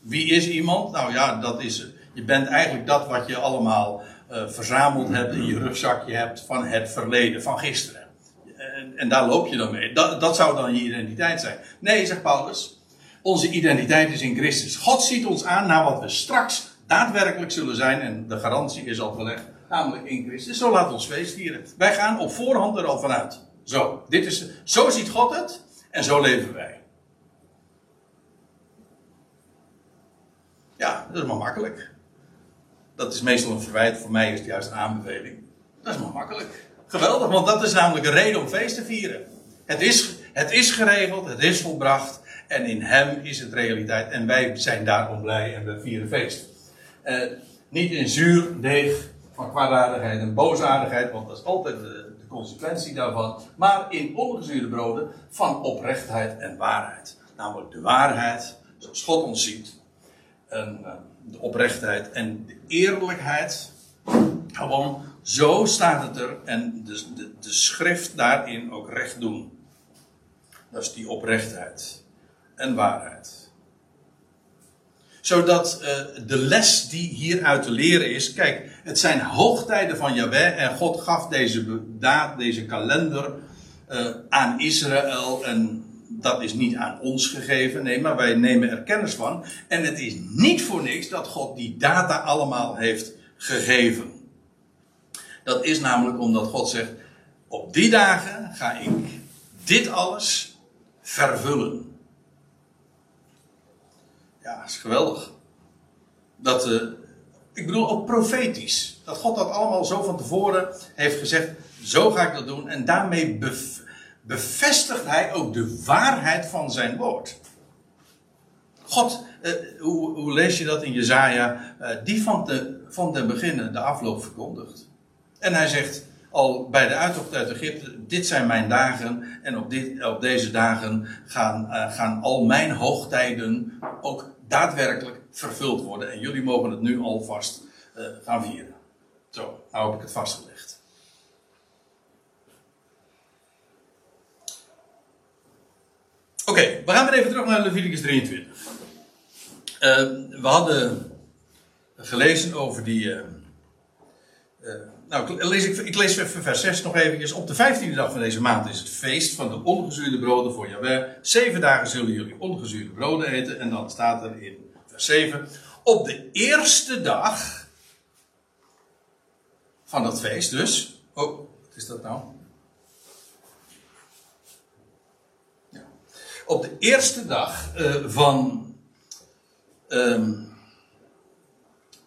Wie is iemand? Nou ja, dat is. Je bent eigenlijk dat wat je allemaal uh, verzameld hebt in je rugzakje hebt van het verleden, van gisteren en, en, daar loop je dan mee. Dat, dat zou dan je identiteit zijn. Nee, zegt Paulus. Onze identiteit is in Christus. God ziet ons aan naar wat we straks daadwerkelijk zullen zijn. En de garantie is al gelegd. Namelijk in Christus. Zo laat ons feest vieren. Wij gaan op voorhand er al vanuit. Zo, dit is, zo ziet God het. En zo leven wij. Ja, dat is maar makkelijk. Dat is meestal een verwijt, voor mij is het juist een aanbeveling. Dat is maar makkelijk. Geweldig, want dat is namelijk een reden om feest te vieren. Het is, het is geregeld, het is volbracht. En in hem is het realiteit. En wij zijn daarom blij en we vieren feest. Eh, niet in zuur deeg van kwaadaardigheid en boosaardigheid, want dat is altijd de, de consequentie daarvan. Maar in ongezuurde broden van oprechtheid en waarheid. Namelijk de waarheid, zoals God ons ziet. En uh, de oprechtheid en de eerlijkheid. Gewoon, zo staat het er. En de, de, de schrift daarin ook recht doen. Dat is die oprechtheid en waarheid. Zodat uh, de les die hieruit te leren is. Kijk, het zijn hoogtijden van Yahweh. En God gaf deze daad, deze kalender. Uh, aan Israël. En dat is niet aan ons gegeven. Nee, maar wij nemen er kennis van. En het is niet voor niks dat God die data allemaal heeft gegeven. Dat is namelijk omdat God zegt: Op die dagen ga ik dit alles vervullen. Ja, is geweldig. Dat, uh, ik bedoel ook profetisch. Dat God dat allemaal zo van tevoren heeft gezegd: Zo ga ik dat doen. En daarmee bevestigt hij ook de waarheid van zijn woord. God, uh, hoe, hoe, lees je dat in Jezaja? Uh, die van, de, van den beginnen de afloop verkondigt. En hij zegt al bij de uittocht uit Egypte: Dit zijn mijn dagen. En op, dit, op deze dagen gaan, uh, gaan al mijn hoogtijden ook daadwerkelijk vervuld worden. En jullie mogen het nu alvast gaan vieren. Zo, nou heb ik het vastgelegd. Oké, we gaan weer even terug naar Leviticus 23. Uh, we hadden gelezen over die. Nou, lees ik, ik, lees even vers 6 nog eventjes. Op de 15e dag van deze maand is het feest van de ongezuurde broden voor Jahweh. Zeven dagen zullen jullie ongezuurde broden eten. En dan staat er in vers 7. Op de eerste dag van dat feest dus. Oh, wat is dat nou? op de eerste dag uh, van. Um,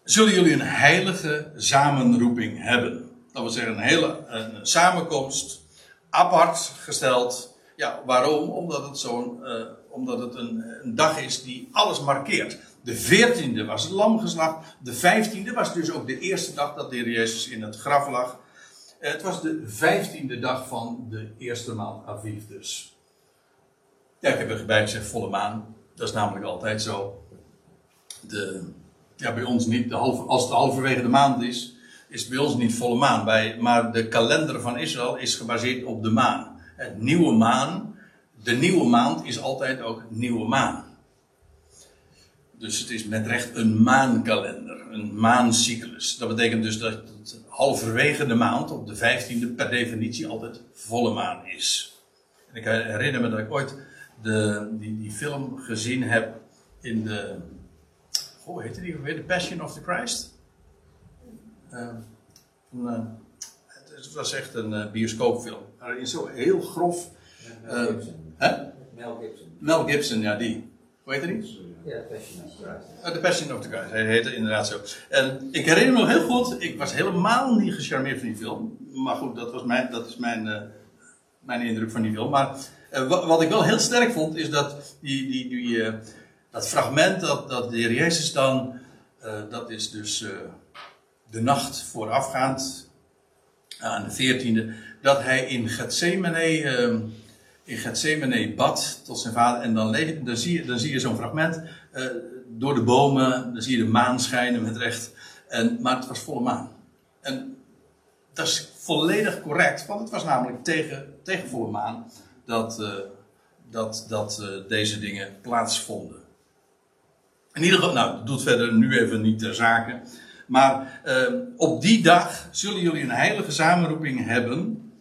zullen jullie een heilige samenroeping hebben. Dat wil zeggen, een hele een samenkomst, apart gesteld. Ja, waarom? Omdat het, zo'n, uh, omdat het een, een, dag is die alles markeert. De veertiende was het lam geslacht. De vijftiende was dus ook de eerste dag dat de Heer Jezus in het graf lag. Het was de vijftiende dag van de eerste maand Aviv dus. Ja, ik heb erbij gezegd volle maan. Dat is namelijk altijd zo. De, ja, bij ons niet. De als het halverwege de maand is, is bij ons niet volle maan. Bij, maar de kalender van Israël is gebaseerd op de maan. Het nieuwe maan. De nieuwe maand is altijd ook nieuwe maan. Dus het is met recht een maankalender, een maancyclus. Dat betekent dus dat het halverwege de maand, op de 15e, per definitie altijd volle maan is. En ik herinner me dat ik ooit de, die, die film gezien heb in de. Hoe heette die weer? The Passion of the Christ? Uh, uh, het was echt een uh, bioscoopfilm. Waarin zo heel grof. Mel Gibson. Hè? Mel Gibson. Mel Gibson, ja, die. Hoe heet die? Ja, The Passion of the Christ. The Passion of the Christ, hij heette inderdaad zo. En ik herinner me nog heel goed, ik was helemaal niet gecharmeerd van die film. Maar goed, dat, was mijn, dat is mijn, mijn indruk van die film. Maar uh, wat ik wel heel sterk vond, is dat die, die, die, uh, dat fragment dat, de Heer Jezus dan, uh, dat is dus de nacht voorafgaand aan de veertiende, dat hij in Gethsemane, in Gethsemane bad tot zijn vader. En dan, dan zie je, dan zie je zo'n fragment door de bomen, dan zie je de maan schijnen met recht. En, maar het was volle maan. En dat is volledig correct, want het was namelijk tegen, tegen volle maan dat, dat, dat deze dingen plaatsvonden. In ieder geval, nou, dat doet verder nu even niet ter zake. Maar uh, op die dag zullen jullie een heilige samenroeping hebben.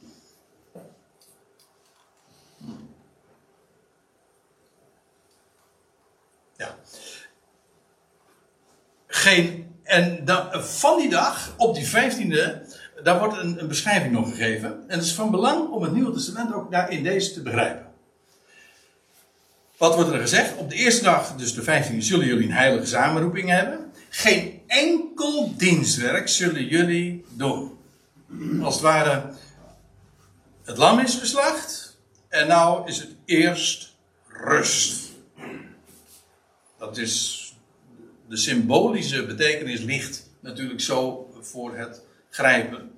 Ja. Geen, en dan, van die dag, op die vijftiende, daar wordt een, een, beschrijving nog gegeven. En het is van belang om het Nieuwe Testament ook daar in deze te begrijpen. Wat wordt er gezegd? Op de eerste dag, dus de 15e, zullen jullie een heilige samenroeping hebben. Geen enkel dienstwerk zullen jullie doen. Als het ware, het lam is geslacht. En nou is het eerst rust. Dat is, de symbolische betekenis ligt natuurlijk zo voor het grijpen.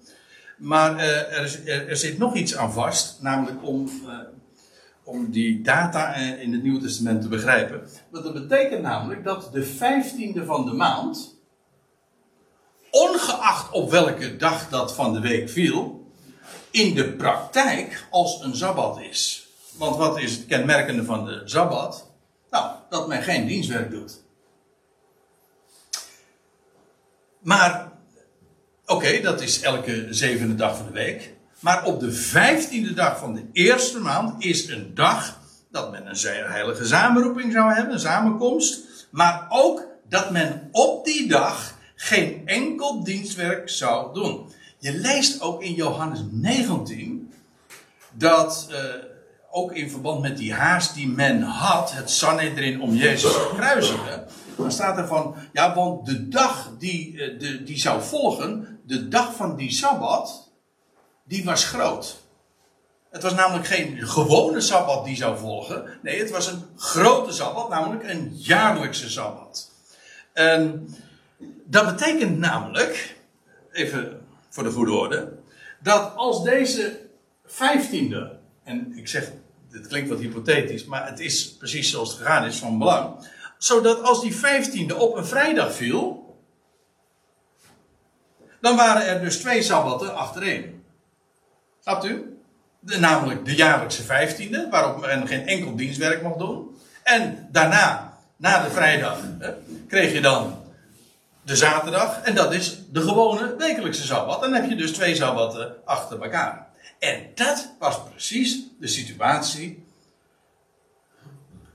Maar uh, er, er, zit nog iets aan vast, namelijk om, uh, om die data in het Nieuwe Testament te begrijpen. Want dat betekent namelijk dat de vijftiende van de maand, ongeacht op welke dag dat van de week viel, in de praktijk als een sabbat is. Want wat is het kenmerkende van de sabbat? Nou, dat men geen dienstwerk doet. Maar, oké, dat is elke zevende dag van de week. Maar op de vijftiende dag van de eerste maand is een dag dat men een heilige samenroeping zou hebben, een samenkomst. Maar ook dat men op die dag geen enkel dienstwerk zou doen. Je leest ook in Johannes 19 dat, uh, ook in verband met die haast die men had, het Sanhedrin om Jezus te kruisigen, dan staat er van, ja, want de dag die, uh, de, die zou volgen, de dag van die Sabbat, die was groot. Het was namelijk geen gewone Sabbat die zou volgen. Nee, het was een grote Sabbat, namelijk een jaarlijkse Sabbat. En dat betekent namelijk, even voor de goede orde, dat als deze vijftiende, en ik zeg, dit klinkt wat hypothetisch, maar het is precies zoals het gegaan is van belang, zodat als die vijftiende op een vrijdag viel, dan waren er dus twee sabbatten achtereen. Snapt u? De, namelijk de jaarlijkse vijftiende, waarop men geen enkel dienstwerk mocht doen. En daarna, na de vrijdag, hè, kreeg je dan de zaterdag. En dat is de gewone wekelijkse sabbat. Dan heb je dus twee sabbatten achter elkaar. En dat was precies de situatie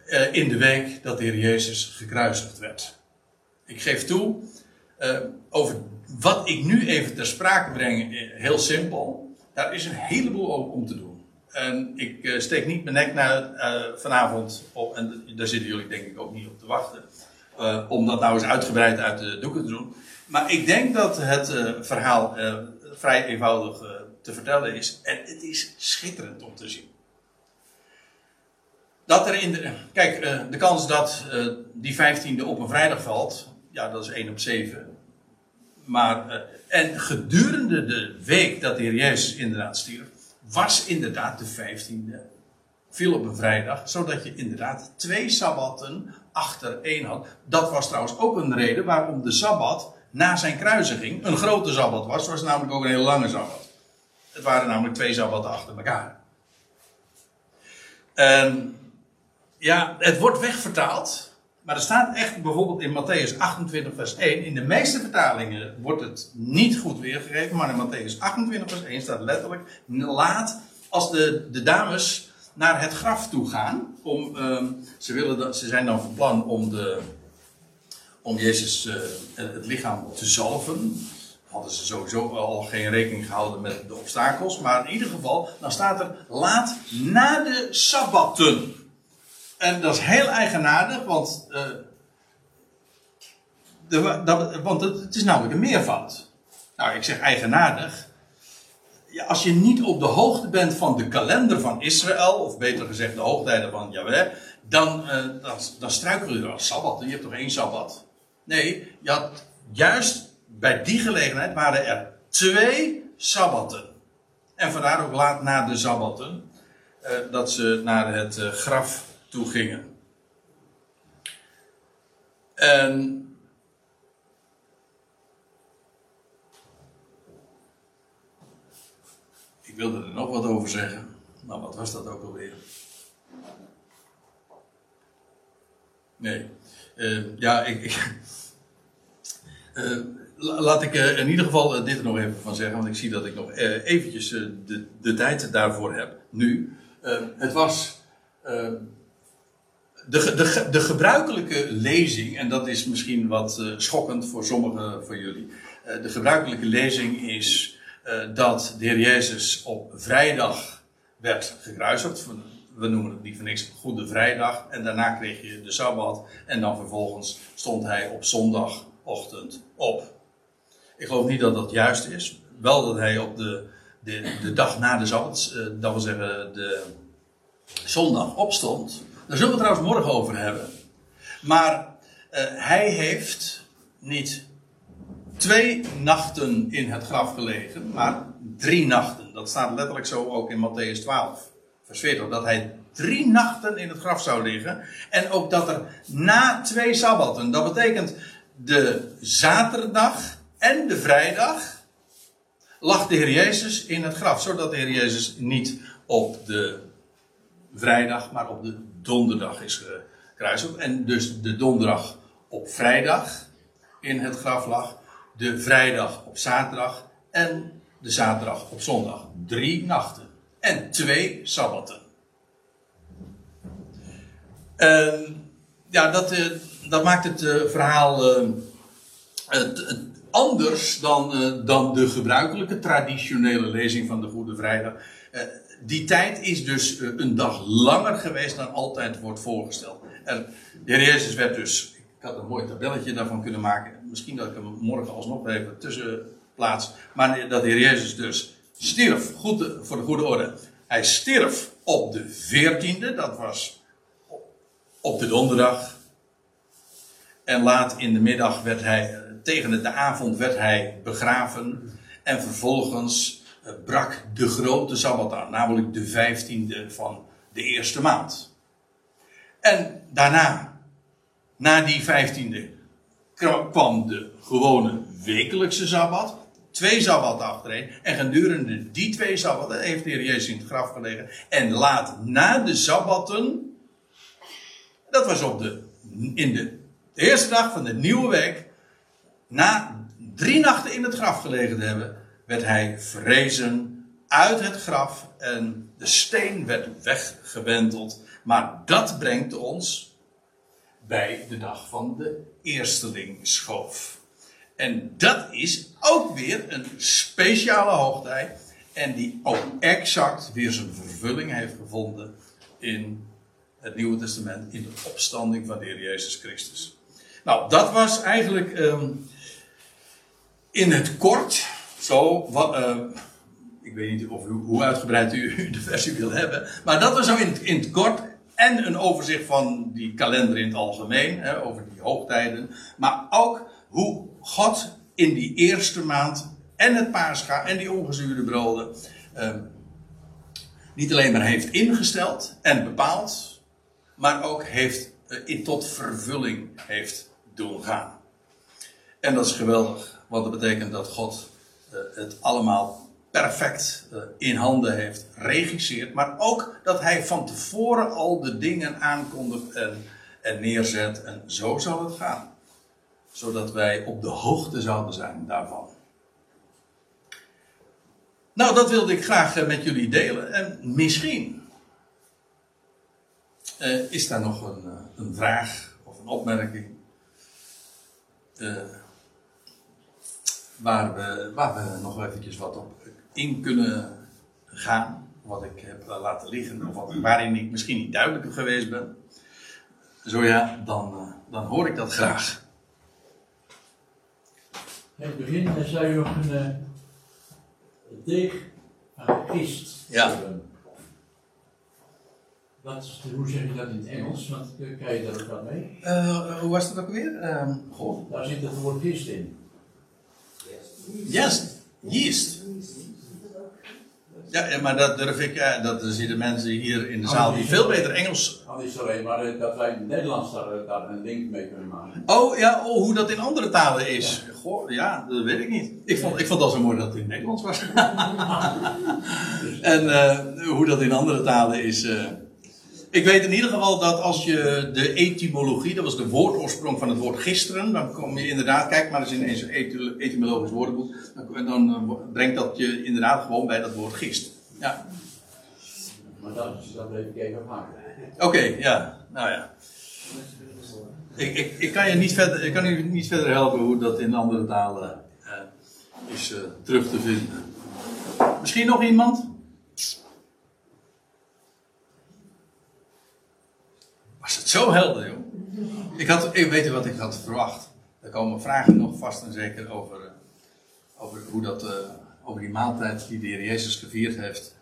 uh, in de week dat de Heer Jezus gekruisigd werd. Ik geef toe, uh, over wat ik nu even ter sprake breng, uh, heel simpel. Daar is een heleboel ook om te doen. En ik steek niet mijn nek naar vanavond op, en daar zitten jullie denk ik ook niet op te wachten. om dat nou eens uitgebreid uit de doeken te doen. Maar ik denk dat het verhaal vrij eenvoudig te vertellen is. En het is schitterend om te zien. Dat er in. Kijk, de kans dat die vijftiende op een vrijdag valt. Ja, dat is 1 op 7. Maar. Uh, en gedurende de week dat de Heer Jezus inderdaad stierf. Was inderdaad de vijftiende. Viel op een vrijdag. Zodat je inderdaad twee sabbatten achter één had. Dat was trouwens ook een reden waarom de sabbat na zijn kruisiging een grote sabbat was. Was namelijk ook een heel lange sabbat. Het waren namelijk twee sabbatten achter elkaar. En ja, het wordt wegvertaald. Maar er staat echt bijvoorbeeld in Matthäus 28, vers 1. In de meeste vertalingen wordt het niet goed weergegeven. Maar in Matthäus 28, vers 1 staat letterlijk: Laat als de, de dames naar het graf toe gaan. Om, um, ze, willen dat, ze zijn dan van plan om, de, om Jezus uh, het lichaam te zalven. Hadden ze sowieso al geen rekening gehouden met de obstakels. Maar in ieder geval, dan staat er: Laat na de sabbatten. En dat is heel eigenaardig, want, de, dat, want het, is namelijk een meervoud. Nou, ik zeg eigenaardig. Ja, als je niet op de hoogte bent van de kalender van Israël, of beter gezegd de hoogtijden van Yahweh, dan, uh, dan, dan struikel je er als sabbat. Je hebt toch één sabbat? Nee, je had, juist bij die gelegenheid waren er twee sabbatten. En vandaar ook laat na de sabbatten, uh, dat ze naar het graf toe gingen. En ik wilde er nog wat over zeggen, maar wat was dat ook alweer? Nee, uh, ja, ik. ik uh, laat ik uh, in ieder geval dit er nog even van zeggen, want ik zie dat ik nog eventjes de, de tijd daarvoor heb. Nu, het was de, de, de gebruikelijke lezing, en dat is misschien wat uh, schokkend voor sommigen van jullie. Uh, de gebruikelijke lezing is uh, dat de Heer Jezus op vrijdag werd gekruisigd. we noemen het niet voor niks Goede Vrijdag. En daarna kreeg je de Sabbat. En dan vervolgens stond hij op zondagochtend op. Ik geloof niet dat dat juist is. Wel dat hij op de, de, de dag na de Sabbat, eh, dat wil zeggen de zondag, opstond. Daar zullen we het trouwens morgen over hebben. Maar eh, hij heeft niet twee nachten in het graf gelegen, maar drie nachten. Dat staat letterlijk zo ook in Matthäus 12, vers 40. Dat hij drie nachten in het graf zou liggen. En ook dat er na twee sabbatten, dat betekent de zaterdag en de vrijdag, lag de Heer Jezus in het graf. Zodat de Heer Jezus niet op de vrijdag, maar op de donderdag is gekruisigd. En dus de donderdag op vrijdag in het graf lag. De vrijdag op zaterdag en de zaterdag op zondag. Drie nachten. En twee sabbatten. ja, dat, uh, dat maakt het uh, verhaal uh, het, anders dan, dan de gebruikelijke traditionele lezing van de Goede Vrijdag. Die tijd is dus een dag langer geweest dan altijd wordt voorgesteld. En de Heer Jezus werd dus, ik had een mooi tabelletje daarvan kunnen maken. Misschien dat ik hem morgen alsnog even tussen plaats. Maar dat de Heer Jezus dus stierf, goed, voor de goede orde. Hij stierf op de 14e, dat was op de donderdag. En laat in de middag werd hij, tegen de avond werd hij begraven. En vervolgens eh, brak de grote Sabbat aan, namelijk de 15e van de eerste maand. En daarna, na die 15e, kwam de gewone wekelijkse Sabbat. Twee sabbatten achtereen. En gedurende die twee sabbatten heeft de Heer Jezus in het graf gelegen. En laat na de sabbatten. Dat was op de, in de eerste dag van de nieuwe week. Na drie nachten in het graf gelegen te hebben. Werd hij vrezen uit het graf. En de steen werd weggewenteld. Maar dat brengt ons bij de dag van de eerstelingsschoof. En dat is ook weer een speciale hoogtijd. En die ook exact weer zijn vervulling heeft gevonden in het Nieuwe Testament. In de opstanding van de Heer Jezus Christus. Nou, dat was eigenlijk um, in het kort. Zo, uh, ik weet niet of hoe uitgebreid u de versie wil hebben. Maar dat was zo in, in het kort. En een overzicht van die kalender in het algemeen. Hè, over die hoogtijden. Maar ook hoe God in die eerste maand en het paascha en die ongezuurde broden eh, niet alleen maar heeft ingesteld en bepaald, maar ook heeft uh, in, tot vervulling heeft doen gaan. En dat is geweldig, want dat betekent dat God het allemaal perfect uh, in handen heeft, regisseerd, maar ook dat hij van tevoren al de dingen aankondigt en, en neerzet en zo zal het gaan zodat wij op de hoogte zouden zijn daarvan. Nou, dat wilde ik graag eh, met jullie delen. En misschien is daar nog een, een, vraag of een opmerking. Waar, we, waar we nog eventjes wat op in kunnen gaan. Wat ik heb laten liggen. Of wat, waarin ik misschien niet duidelijk geweest ben. Zo ja, dan, dan hoor ik dat graag. In het begin zei u nog een uh, deeg aan gist. Ja. Wat de, hoe zeg je dat in het Engels? Want kan je daar ook wat mee? Uh, hoe was dat ook weer? Uh, goh. Daar zit het woord gist in. Yes, yeast. Ja, maar dat durf ik, ja, dat er zitten mensen hier in de zaal die veel beter Engels. Oh, niet sorry, maar dat wij in het Nederlands daar, daar een link mee kunnen maken. Oh ja, oh, hoe dat in andere talen is. Ja. Goh, ja, dat weet ik niet. Ik vond, ik vond al zo mooi dat het in Nederlands was. en uh, hoe dat in andere talen is. Uh, ik weet in ieder geval dat als je de etymologie, dat was de woordoorsprong van het woord gisteren, dan kom je inderdaad, kijk maar eens in een etymologisch woordenboek, dan, dan brengt dat je inderdaad gewoon bij dat woord gist. Ja. Maar dat, dat bleef ik even maken. Oké, okay, ja, nou ja. Ik, ik, ik, kan je niet verder, ik kan u niet verder helpen hoe dat in andere talen uh, is uh, terug te vinden. Misschien nog iemand? Zo helder, joh. Ik, had, ik weet wat ik had verwacht. Er komen vragen nog vast en zeker over, eh, over hoe dat, eh, over die maaltijd die de Heer Jezus gevierd heeft,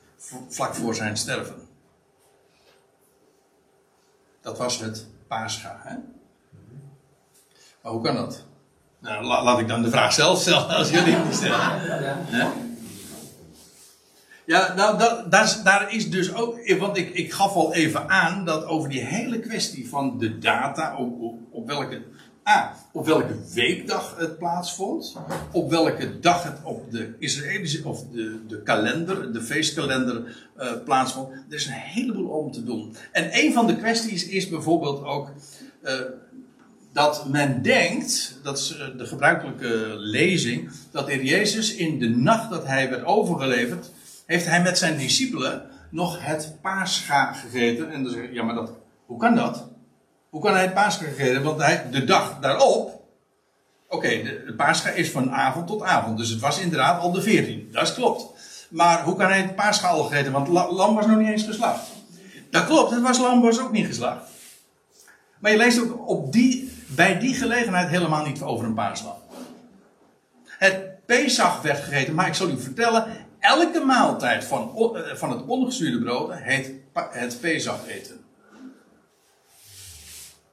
vlak voor zijn sterven. Dat was het paascha, hè? Maar hoe kan dat? Nou, la- laat ik dan de vraag zelf stellen als jullie het niet stellen. Hè? Ja, nou, dat, daar, is- dus ook. Want ik, ik gaf al even aan dat over die hele kwestie van de data, op, op, welke. A, op welke weekdag het plaatsvond. Op welke dag het op de Israëlische. of de, de kalender, de feestkalender eh, plaatsvond. Er is een heleboel om te doen. En een van de kwesties is bijvoorbeeld ook. eh, dat men denkt, dat is eh, de gebruikelijke lezing, dat Heer Jezus in de nacht dat hij werd overgeleverd, heeft hij met zijn discipelen nog het paascha gegeten. En dan zeg je, ja maar dat, hoe kan dat? Hoe kan hij het paascha gegeten? Want hij, de dag daarop, oké, de, paascha is van avond tot avond, dus het was inderdaad al de 14. Dat klopt. Maar hoe kan hij het paascha al gegeten? Want la- lam was nog niet eens geslacht. Dat klopt, het was lam was ook niet geslacht. Maar je leest ook op die, bij die gelegenheid helemaal niet over een paaslam. Het Pesach werd gegeten, maar ik zal u vertellen, elke maaltijd van, eh, van het ongezuurde brood heet het Pesach eten.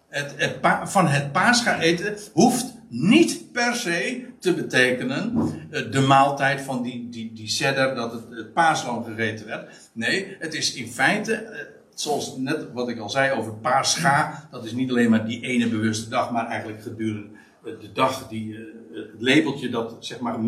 Het, van het Pascha eten hoeft niet per se te betekenen eh, de maaltijd van die, die, die sedder dat het, het paaslam gegeten werd. Nee, het is in feite, eh, zoals net wat ik al zei over Pascha, dat is niet alleen maar die ene bewuste dag, maar eigenlijk gedurende de dag die, het labeltje dat zeg maar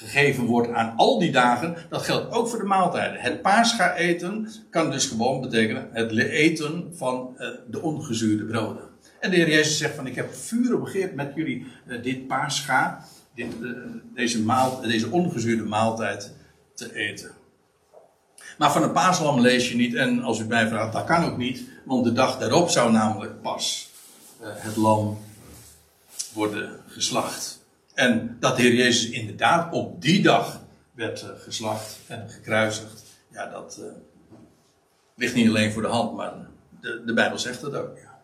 meegegeven wordt aan al die dagen, dat geldt ook voor de maaltijden. Het Pascha eten kan dus gewoon betekenen het eten van eh, de ongezuurde broden. En de Heer Jezus zegt van ik heb vuur begeerd met jullie eh, dit Pascha, dit, eh, deze, deze ongezuurde maaltijd te eten. Maar van een paaslam lees je niet. En als u mij vraagt, dat kan ook niet. Want de dag daarop zou namelijk pas het lam worden geslacht. En dat de Heer Jezus inderdaad op die dag werd eh, geslacht en gekruisigd. Ja, dat eh, ligt niet alleen voor de hand, maar de, de Bijbel zegt het ook. Ja.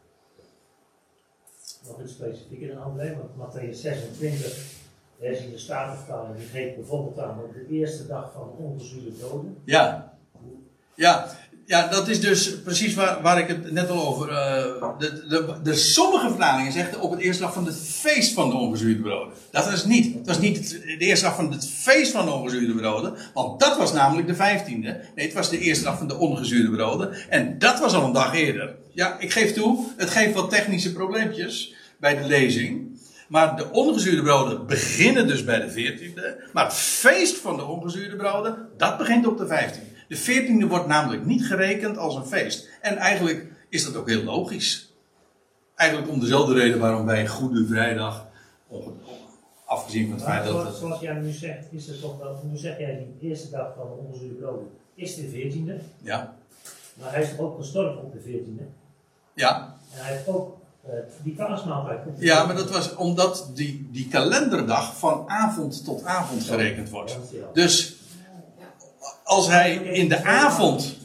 Nog iets specifieker dan André, want Matthäus 26, daar is in de Statenvertaling, die geeft bijvoorbeeld aan op de eerste dag van de ongezuurde doden. Ja. Ja. Ja, dat is dus precies waar, waar ik het net al over. eh de, de, de, sommige vertalingen zeggen op het eerste dag van het feest van de ongezuurde broden. Dat was niet. Het was niet de eerste dag van het feest van de ongezuurde broden. Want dat was namelijk de vijftiende. Nee, het was de eerste dag van de ongezuurde broden. En dat was al een dag eerder. Ja, ik geef toe, het geeft wat technische probleempjes bij de lezing. Maar de ongezuurde broden beginnen dus bij de veertiende. Maar het feest van de ongezuurde broden, dat begint op de vijftiende. De veertiende wordt namelijk niet gerekend als een feest. En eigenlijk is dat ook heel logisch. Eigenlijk om dezelfde reden waarom wij Goede Vrijdag, afgezien van het feit dat zoals, het... zoals jij nu zegt, is het toch wel, nu zeg jij die eerste dag van de doden is de 14e, Ja, maar hij is ook gestorven op de 14e. ja, En hij heeft ook eh, die paasmaaltijd ja, 14e. maar dat was omdat die, die kalenderdag van avond tot avond gerekend wordt. Dus als hij in de avond.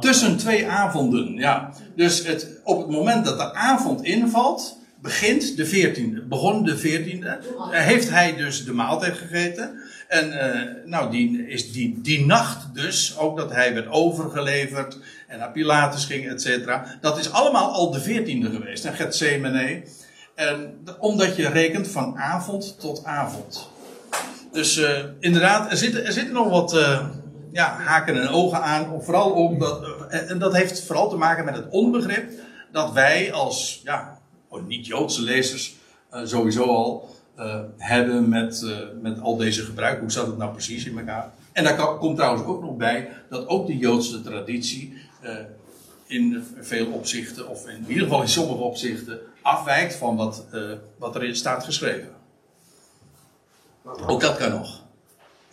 Tussen twee avonden, ja. Dus het, op het moment dat de avond invalt, begint de 14e. Begon de 14e. Eh, heeft hij dus de maaltijd gegeten. En eh, nou, die, is die, die nacht dus, ook dat hij werd overgeleverd en naar Pilatus ging, et cetera. Dat is allemaal al de 14e geweest, en Gethsemane. En omdat je rekent van avond tot avond. Dus eh, inderdaad, er zitten, er zitten nog wat ja, haken en ogen aan. Vooral omdat, eh, en dat heeft vooral te maken met het onbegrip dat wij als ja, niet-Joodse lezers eh, sowieso al eh, hebben met, met al deze gebruiken. Hoe zat het nou precies in elkaar? En daar komt trouwens ook nog bij dat ook de Joodse traditie in veel opzichten, of in ieder geval in sommige opzichten, afwijkt van wat, wat erin staat geschreven. Ook dat kan nog.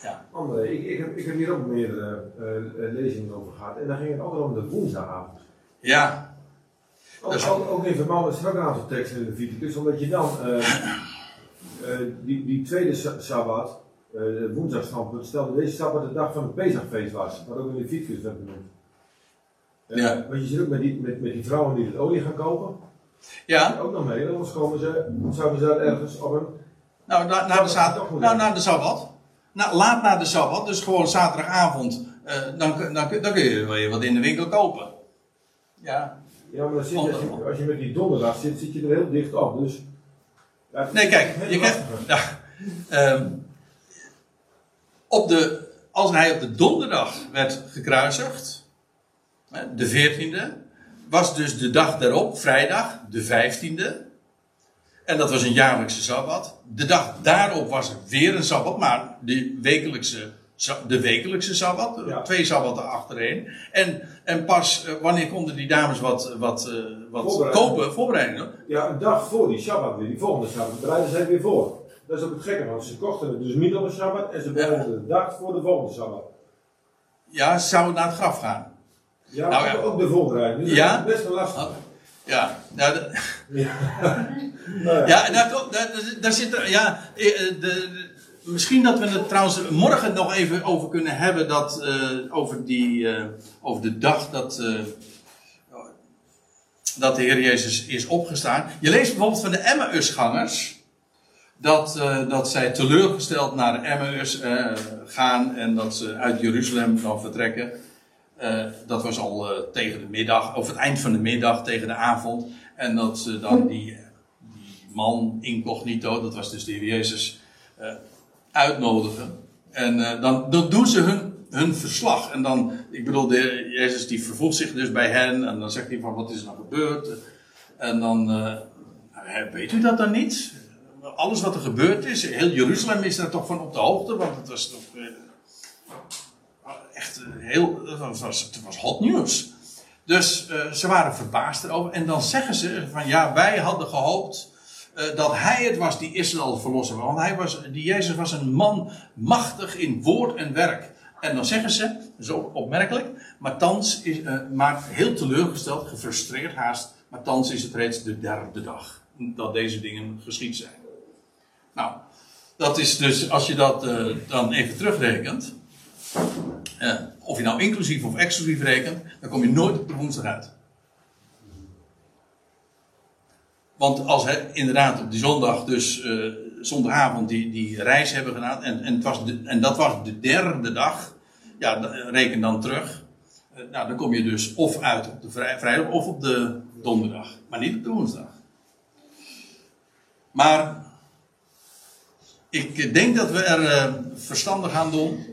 Ja. André, ik, ik, heb, ik heb hier ook meer eh, eh, lezingen over gehad. En dan ging het altijd om de woensdagavond. Ja, Ook, Dat is- ook, ook in verband met aantal teksten in de Leviticus, omdat je dan eh, die, die tweede sa- Sabbat, de woensdagstandpunt, stelde deze Sabbat de dag van het Pesachfeest was, wat ook in de Leviticus werd benoemd. Ja. Want je ziet ook met die, met, met die vrouwen die het olie gaan kopen. Ja, Ook nog mee, anders komen ze, zouden ze ergens op een. nou, na, na de zaterdag. Nou, na de sabbat. Nou, laat na de sabbat, dus gewoon zaterdagavond. eh, dan, kun- dan, dan kun je wat in de winkel kopen. Ja. Ja, maar dan zit je, als, je, als je met die donderdag zit, zit je er heel dicht op. Dus. Ja, Nee, kijk, je. Ja, ehm, op de, als hij op de donderdag werd gekruisigd, hè, de 14e, was dus de dag daarop, vrijdag, de 15e. En dat was een jaarlijkse sabbat. De dag daarop was er weer een sabbat, maar de wekelijkse, de wekelijkse sabbat. Ja. Twee sabbatten achtereen. En, en pas eh, wanneer konden die dames wat, wat, eh, wat Voorbereiden. kopen, voorbereiden. Ja, een dag voor die Shabbat weer, die volgende Shabbat, bereiden zij weer voor. Dat is ook het gekke, want ze kochten het dus niet op een Shabbat en ze bereiden de dag voor de volgende Shabbat. Ja, ze zouden naar het graf gaan. Ja, Nou ja. ook- ook de voorbereiding. Dus Ja? dat is best wel lastig. Ja, nou, de- Ja. nou ja. ja daar, daar, zit er, ja, eh, de, de- misschien dat we het trouwens morgen nog even over kunnen hebben, dat, eh, over, die, eh, over de dag dat, eh, dat de Heer Jezus is opgestaan. Je leest bijvoorbeeld van de Emmausgangers, dat, eh, dat zij teleurgesteld naar Emmaus eh, gaan en dat ze uit Jeruzalem dan vertrekken. Eh, dat was al eh, tegen de middag, of het eind van de middag, tegen de avond. En dat ze dan die, die man incognito, dat was dus de Heer Jezus, eh, uitnodigen. En eh, dan, dan doen ze hun, hun verslag. En dan, ik bedoel, de Jezus die vervoegt zich dus bij hen. En dan zegt hij van, wat is er nou gebeurd? En dan, eh, nou, weet u dat dan niet? Alles wat er gebeurd is, heel Jeruzalem is daar toch van op de hoogte, want het was toch eh, heel, het was, was hot nieuws. Dus eh, ze waren verbaasd erover. En dan zeggen ze van ja, wij hadden gehoopt eh, dat hij het was die Israël verlossen. Want hij was, die Jezus was een man machtig in woord en werk. En dan zeggen ze, zo opmerkelijk, maar thans is, eh, maar heel teleurgesteld, gefrustreerd haast, maar thans is het reeds de derde dag dat deze dingen geschied zijn. Nou, dat is dus, als je dat dan even terugrekent, eh, of je nou inclusief of exclusief rekent, dan kom je nooit op de woensdag uit. Want als hij inderdaad op die zondag, dus eh, zondagavond, die, die reis hebben gedaan, en, en, het was en dat was de derde dag, ja, da- reken dan terug. Eh, nou, dan kom je dus of uit op de vrij- vrijdag of op de donderdag, maar niet op de woensdag. Maar ik denk dat we er eh, verstandig aan doen,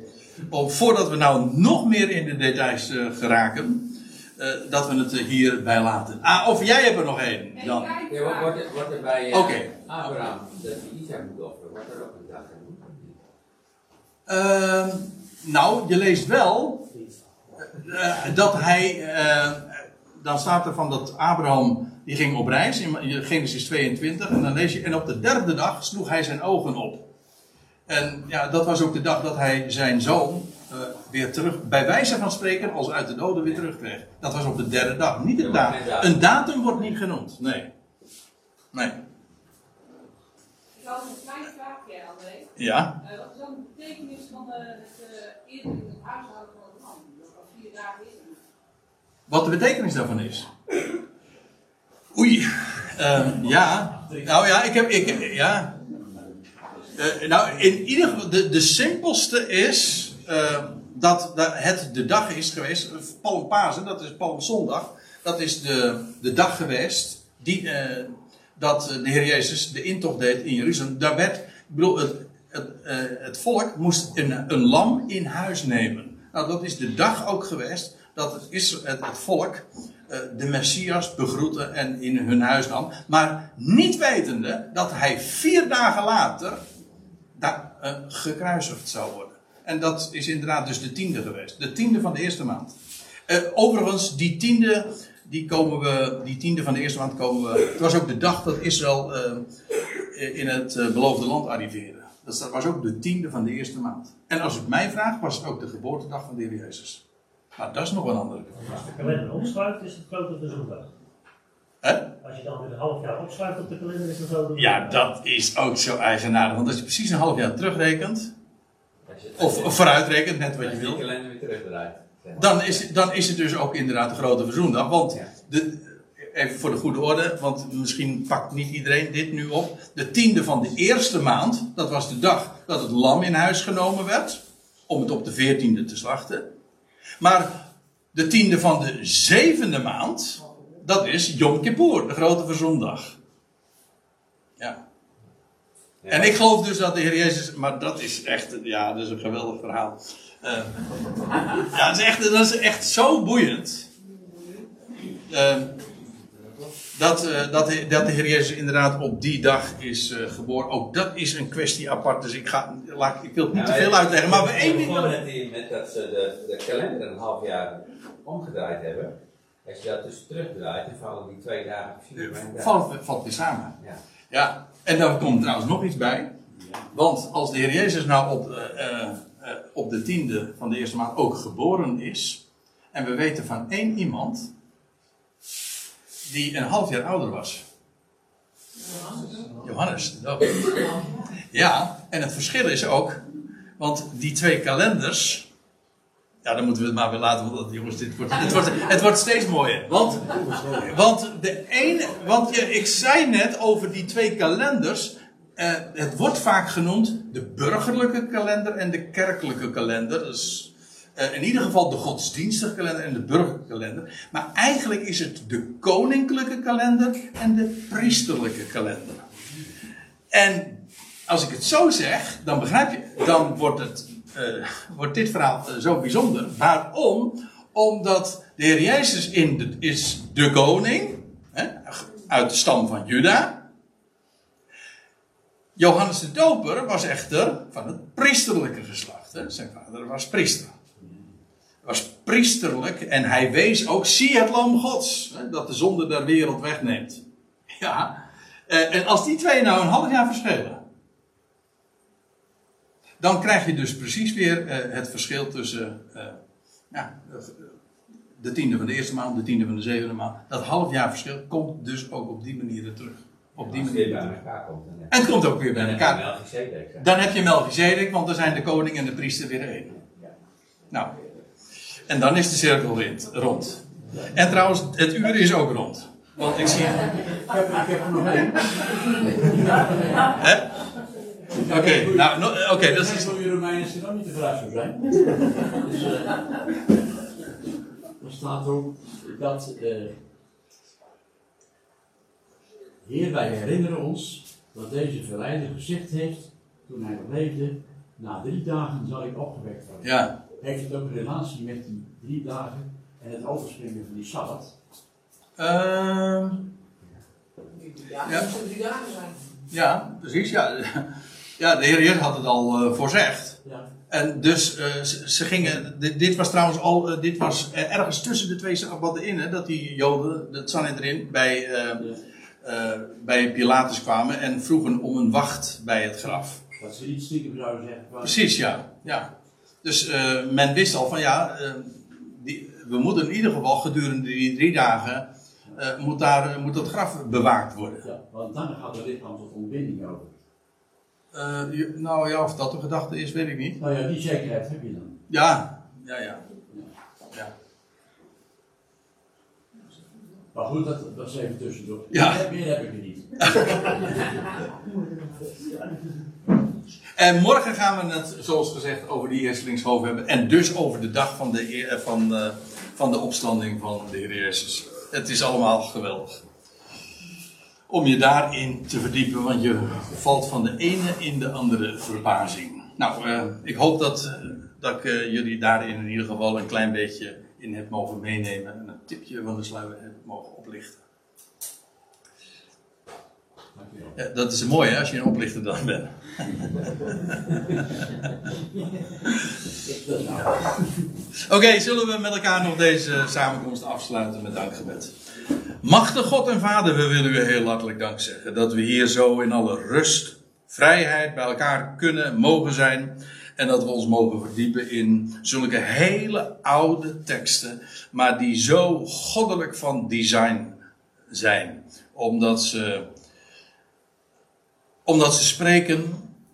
om, voordat we nou nog meer in de details eh, geraken, eh, dat we het eh, hierbij laten. Ah, of jij hebt er nog één, Jan. Ja, wat wordt er, wordt er bij Oké. Abraham, dat hij Isaac moet offeren, wordt er ook een dag genoemd? Ehm, nou, je leest wel dat hij. eh, dan staat er van dat Abraham. die ging op reis in Genesis 22. En dan lees je. En op de derde dag sloeg hij zijn ogen op. En ja, dat was ook de dag dat hij zijn zoon. eh, weer terug. bij wijze van spreken. als uit de doden weer terugkreeg. Dat was op de derde dag. Niet een wordt datum. Een datum wordt niet genoemd. Nee. Nee. Ik had een kleine vraagje, André. Ja. Eh, wat is dan de betekenis van eh, het uh, eerder in het huishouden van het man? Dat al vier dagen is. Wat de betekenis daarvan is. Oei. Ehm, ja. Nou ja, ik heb. Ik, ja. Eh, nou, in ieder geval, de, de simpelste is. eh, dat, dat het de dag is geweest. eh, Palmpasen, dat is Palmzondag. Dat is de, de dag geweest. Die, dat de Heer Jezus de intocht deed in Jeruzalem. Daar werd. Ik bedoel, het, het, het volk moest een, een lam in huis nemen. Nou, dat is de dag ook geweest dat het, het, het volk de Messias begroette en in hun huis nam. Maar niet wetende dat hij vier dagen later eh, gekruisigd zou worden. En dat is inderdaad dus de tiende geweest. De tiende van de eerste maand. Eh, overigens, die tiende, die, komen we, die tiende van de eerste maand komen we. Het was ook de dag dat Israël eh, in het beloofde land arriveerde. Dus dat was ook de tiende van de eerste maand. En als ik mij vraag, was het ook de geboortedag van de Heer Jezus. Maar dat is nog een andere Als de kalender omschuift, is het grote de Als je dan weer een half jaar opschuift op de kalender, is het zo. Ja, dat is ook zo eigenaardig. Want als je precies een half jaar terugrekent, of, of vooruitrekent, net wat je wil. die kalender weer terugdraait. dan is, dan is het dus ook inderdaad de grote verzoendag. Want, Ja. de, even voor de goede orde, want misschien pakt niet iedereen dit nu op. De tiende van de eerste maand, dat was de dag dat het lam in huis genomen werd. Om het op de veertiende te slachten. Maar de tiende van de zevende maand, dat is Yom Kippur, de grote verzoendag. Ja. En ik geloof dus dat de Heer Jezus, maar dat is echt, ja, dat is een geweldig verhaal. Eh, ja, dat is, echt, dat is echt zo boeiend. Eh, dat, eh, dat, de- dat de Heer Jezus inderdaad op die dag is geboren. Ook dat is een kwestie apart. Dus ik, ga, laat, ik wil het niet te veel uitleggen. Maar bij één ding. met dat ze de, de kalender een half jaar omgedraaid hebben. Als je dat dus terugdraait, dan vallen die twee dagen precies. Valt, weer samen. Ja. Ja, en daar komt trouwens nog iets bij. Want als de Heer Jezus nou op, eh, eh, eh, op de tiende van de eerste maand ook geboren is. En we weten van één iemand die een half jaar ouder was. Johannes. doper. Ja, en het verschil is ook, want die twee kalenders. Ja, dan moeten we het maar weer laten, want jongens, dit wordt, het, wordt, het wordt steeds mooier. Want, want, de ene, want je, ik zei net over die twee kalenders. eh, het wordt vaak genoemd de burgerlijke kalender en de kerkelijke kalender. Dus, eh, in ieder geval de godsdienstige kalender en de burgerlijke kalender. Maar eigenlijk is het de koninklijke kalender en de priesterlijke kalender. En als ik het zo zeg, dan begrijp je, dan wordt, het, eh, wordt dit verhaal eh, zo bijzonder. Waarom? Omdat de Heer Jezus in de, is de koning, hè, uit de stam van Juda. Johannes de Doper was echter van het priesterlijke geslacht. Hè. Zijn vader was priester. Was priesterlijk en hij wees ook, zie het lam gods, hè, dat de zonde der wereld wegneemt. Ja, eh, en als die twee nou een half jaar verschillen, dan krijg je dus precies weer eh, het verschil tussen eh, ja, de tiende van de eerste maand, de tiende van de zevende maand. Dat half jaar verschil komt dus ook op die manier er terug. Op die manier weer er bij terug. elkaar komt. Dan heb En het komt ook weer bij dan heb je elkaar. Dan heb je Melchizedek, want dan zijn de koning en de priester weer één. Nou, en dan is de cirkel rond- rond. En trouwens, het uur is ook rond. Want ik zie. Ik heb, ik heb er nog één. Oké, nou, no- oké, dat is. voor je Romeinen is er ook niet te vraag zou zijn. Dus, eh, er staat ook dat. eh Heer, wij herinneren ons dat deze verleider gezegd heeft toen hij nog leefde: Na drie dagen zal ik opgewekt worden. Ja, Heeft het ook een relatie met die drie dagen en het overspringen van die sabbat? ehm, Ja, Ja. dat moeten drie dagen zijn. ja precies. Ja. Ja, de Heer Jezus had het al eh, voorzegd. Ja. En dus eh, ze, ze gingen. Dit, dit was trouwens al. eh, dit was ergens tussen de twee sabbatten in, hè, dat die Joden, dat Sanhedrin, bij, bij Pilatus kwamen en vroegen om een wacht bij het graf. Dat ze niet stiekem zouden zeggen. Precies, ja. ja. Dus men wist al van ja, die, we moeten in ieder geval gedurende die drie dagen. moet, daar, moet dat graf bewaakt worden. Ja, want dan gaat het lichaam tot ontbinding over. Eh, nou ja, of dat de gedachte is, weet ik niet. Nou ja, die zekerheid heb je dan. Ja, ja, ja. ja. Maar goed, dat, dat is even tussendoor. Ja. Meer, heb ik er niet. En morgen gaan we het, zoals gezegd, over die eerstelingshoofd hebben. En dus over de dag van de, eer- van, eh, van de opstanding van de Heer Jezus. Het is allemaal geweldig. Om je daarin te verdiepen, want je valt van de ene in de andere verbazing. Nou, eh, ik hoop dat, eh, dat ik eh, jullie daarin in ieder geval een klein beetje in heb mogen meenemen. En een tipje van de sluier heb mogen oplichten. Ja, dat is mooi hè, als je een oplichter dan bent. Oké, zullen we met elkaar nog deze samenkomst afsluiten met dankgebed. Machtig God en Vader, we willen u heel hartelijk dank zeggen dat we hier zo in alle rust, vrijheid bij elkaar kunnen, mogen zijn. En dat we ons mogen verdiepen in zulke hele oude teksten, maar die zo goddelijk van design zijn. Omdat ze, omdat ze spreken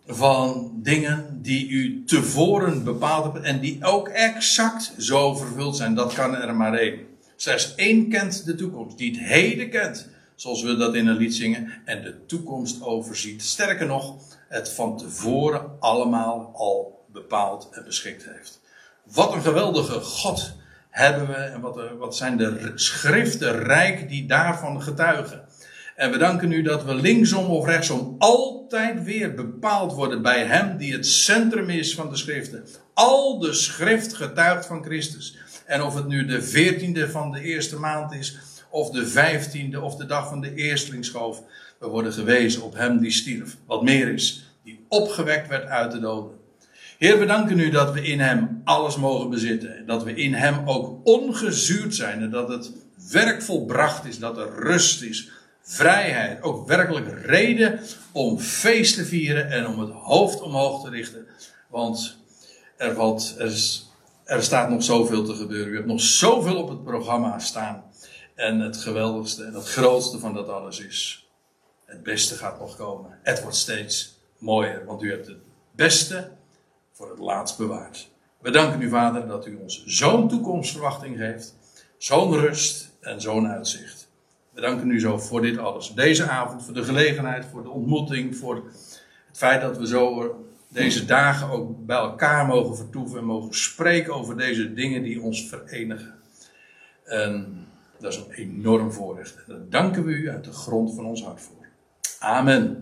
van dingen die u tevoren bepaald hebt en die ook exact zo vervuld zijn. Dat kan er maar één. Slechts één kent de toekomst, die het heden kent, zoals we dat in een lied zingen, en de toekomst overziet. Sterker nog, het van tevoren allemaal al bepaald en beschikt heeft. Wat een geweldige God hebben we en wat, er- wat zijn de schriften rijk die daarvan getuigen. En we danken u dat we linksom of rechtsom altijd weer bepaald worden bij Hem die het centrum is van de schriften. Al de schrift getuigt van Christus. En of het nu de veertiende van de eerste maand is, of de vijftiende, of de dag van de eerstlingsschoof. We worden gewezen op Hem die stierf. Wat meer is, die opgewekt werd uit de doden. Heer, we danken u dat we in Hem alles mogen bezitten. En dat we in Hem ook ongezuurd zijn. En dat het werk volbracht is. Dat er rust is. Vrijheid. Ook werkelijk reden om feest te vieren. En om het hoofd omhoog te richten. Want er, valt, er, is- er staat nog zoveel te gebeuren. U hebt nog zoveel op het programma staan. En het geweldigste en het grootste van dat alles is. Het beste gaat nog komen. Het wordt steeds mooier. Want u hebt het beste voor het laatst bewaard. We danken u, Vader, dat u ons zo'n toekomstverwachting geeft, zo'n rust en zo'n uitzicht. We danken u zo voor dit alles. Deze avond, voor de gelegenheid, voor de ontmoeting, voor het feit dat we zo deze dagen ook bij elkaar mogen vertoeven en mogen spreken over deze dingen die ons verenigen. En dat is een enorm voorrecht. En daar danken we u uit de grond van ons hart voor. Amen.